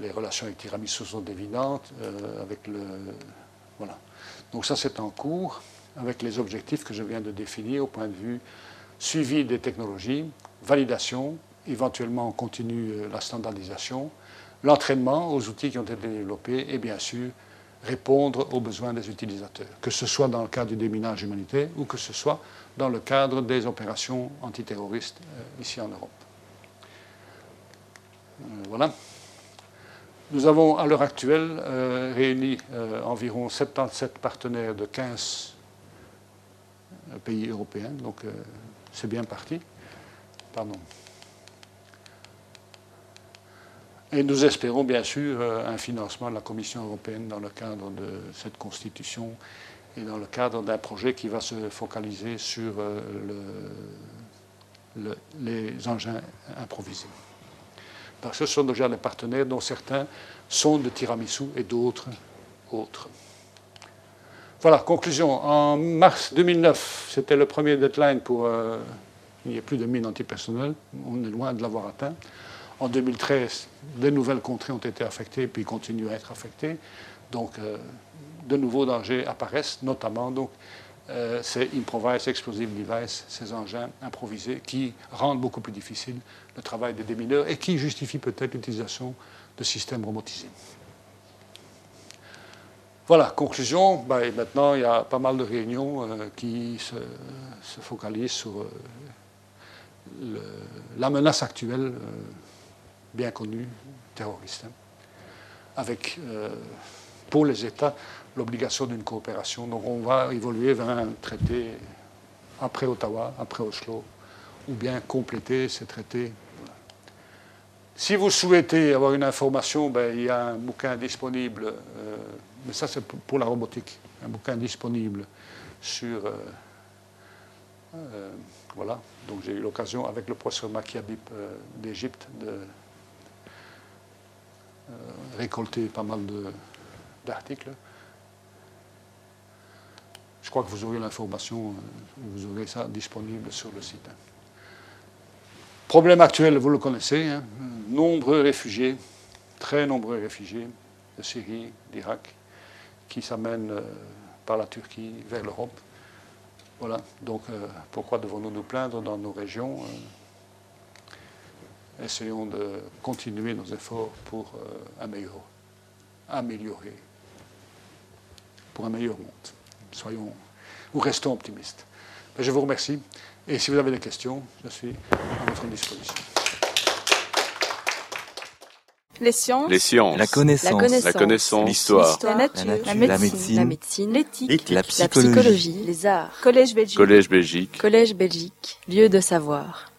les relations avec Tiramisu sont évidentes, avec le... Voilà. Donc ça, c'est en cours, avec les objectifs que je viens de définir au point de vue suivi des technologies, validation, éventuellement on continue euh, la standardisation, l'entraînement aux outils qui ont été développés et bien sûr répondre aux besoins des utilisateurs, que ce soit dans le cadre du déminage humanitaire ou que ce soit dans le cadre des opérations antiterroristes euh, ici en Europe. Euh, voilà. Nous avons à l'heure actuelle réuni environ 77 partenaires de 15 pays européens, donc c'est bien parti. Pardon. Et nous espérons bien sûr euh, un financement de la Commission européenne dans le cadre de cette constitution et dans le cadre d'un projet qui va se focaliser sur euh, les engins improvisés. Parce que ce sont déjà des partenaires dont certains sont de tiramisu et d'autres autres. Voilà, conclusion. En mars 2009, c'était le premier deadline pour euh, il n'y ait plus de mines antipersonnelles. On est loin de l'avoir atteint. En 2013, de nouvelles contrées ont été affectées, puis continuent à être affectées. Donc, euh, de nouveaux dangers apparaissent, notamment donc, euh, ces improvised explosive devices, ces engins improvisés qui rendent beaucoup plus difficile le travail des démineurs et qui justifient peut-être l'utilisation de systèmes robotisés. Voilà, conclusion. Ben, maintenant, il y a pas mal de réunions euh, qui se, focalisent sur la menace actuelle, bien connue, terroriste, hein, avec, pour les États, l'obligation d'une coopération. Donc on va évoluer vers un traité après Ottawa, après Oslo, ou bien compléter ces traités. Si vous souhaitez avoir une information, ben, il y a un bouquin disponible mais ça c'est pour la robotique, un bouquin disponible sur... Euh, euh, voilà, donc j'ai eu l'occasion avec le professeur Makiabib euh, d'Égypte de récolter pas mal d'articles. Je crois que vous aurez l'information, vous aurez ça disponible sur le site. Problème actuel, vous le connaissez, hein. nombreux réfugiés, très nombreux réfugiés de Syrie, d'Irak, qui s'amènent euh, par la Turquie vers l'Europe. Voilà, donc euh, pourquoi devons-nous nous plaindre dans nos régions euh, Essayons de continuer nos efforts pour améliorer, améliorer, pour un meilleur monde. Soyons, ou restons optimistes. Je vous remercie et si vous avez des questions, je suis à votre disposition. Les sciences. La connaissance. La connaissance. L'histoire. La, nature. La, médecine. La médecine. L'éthique. La, psychologie. Les arts. Collège Belgique. Collège Belgique. Collège Belgique. Lieu de savoir.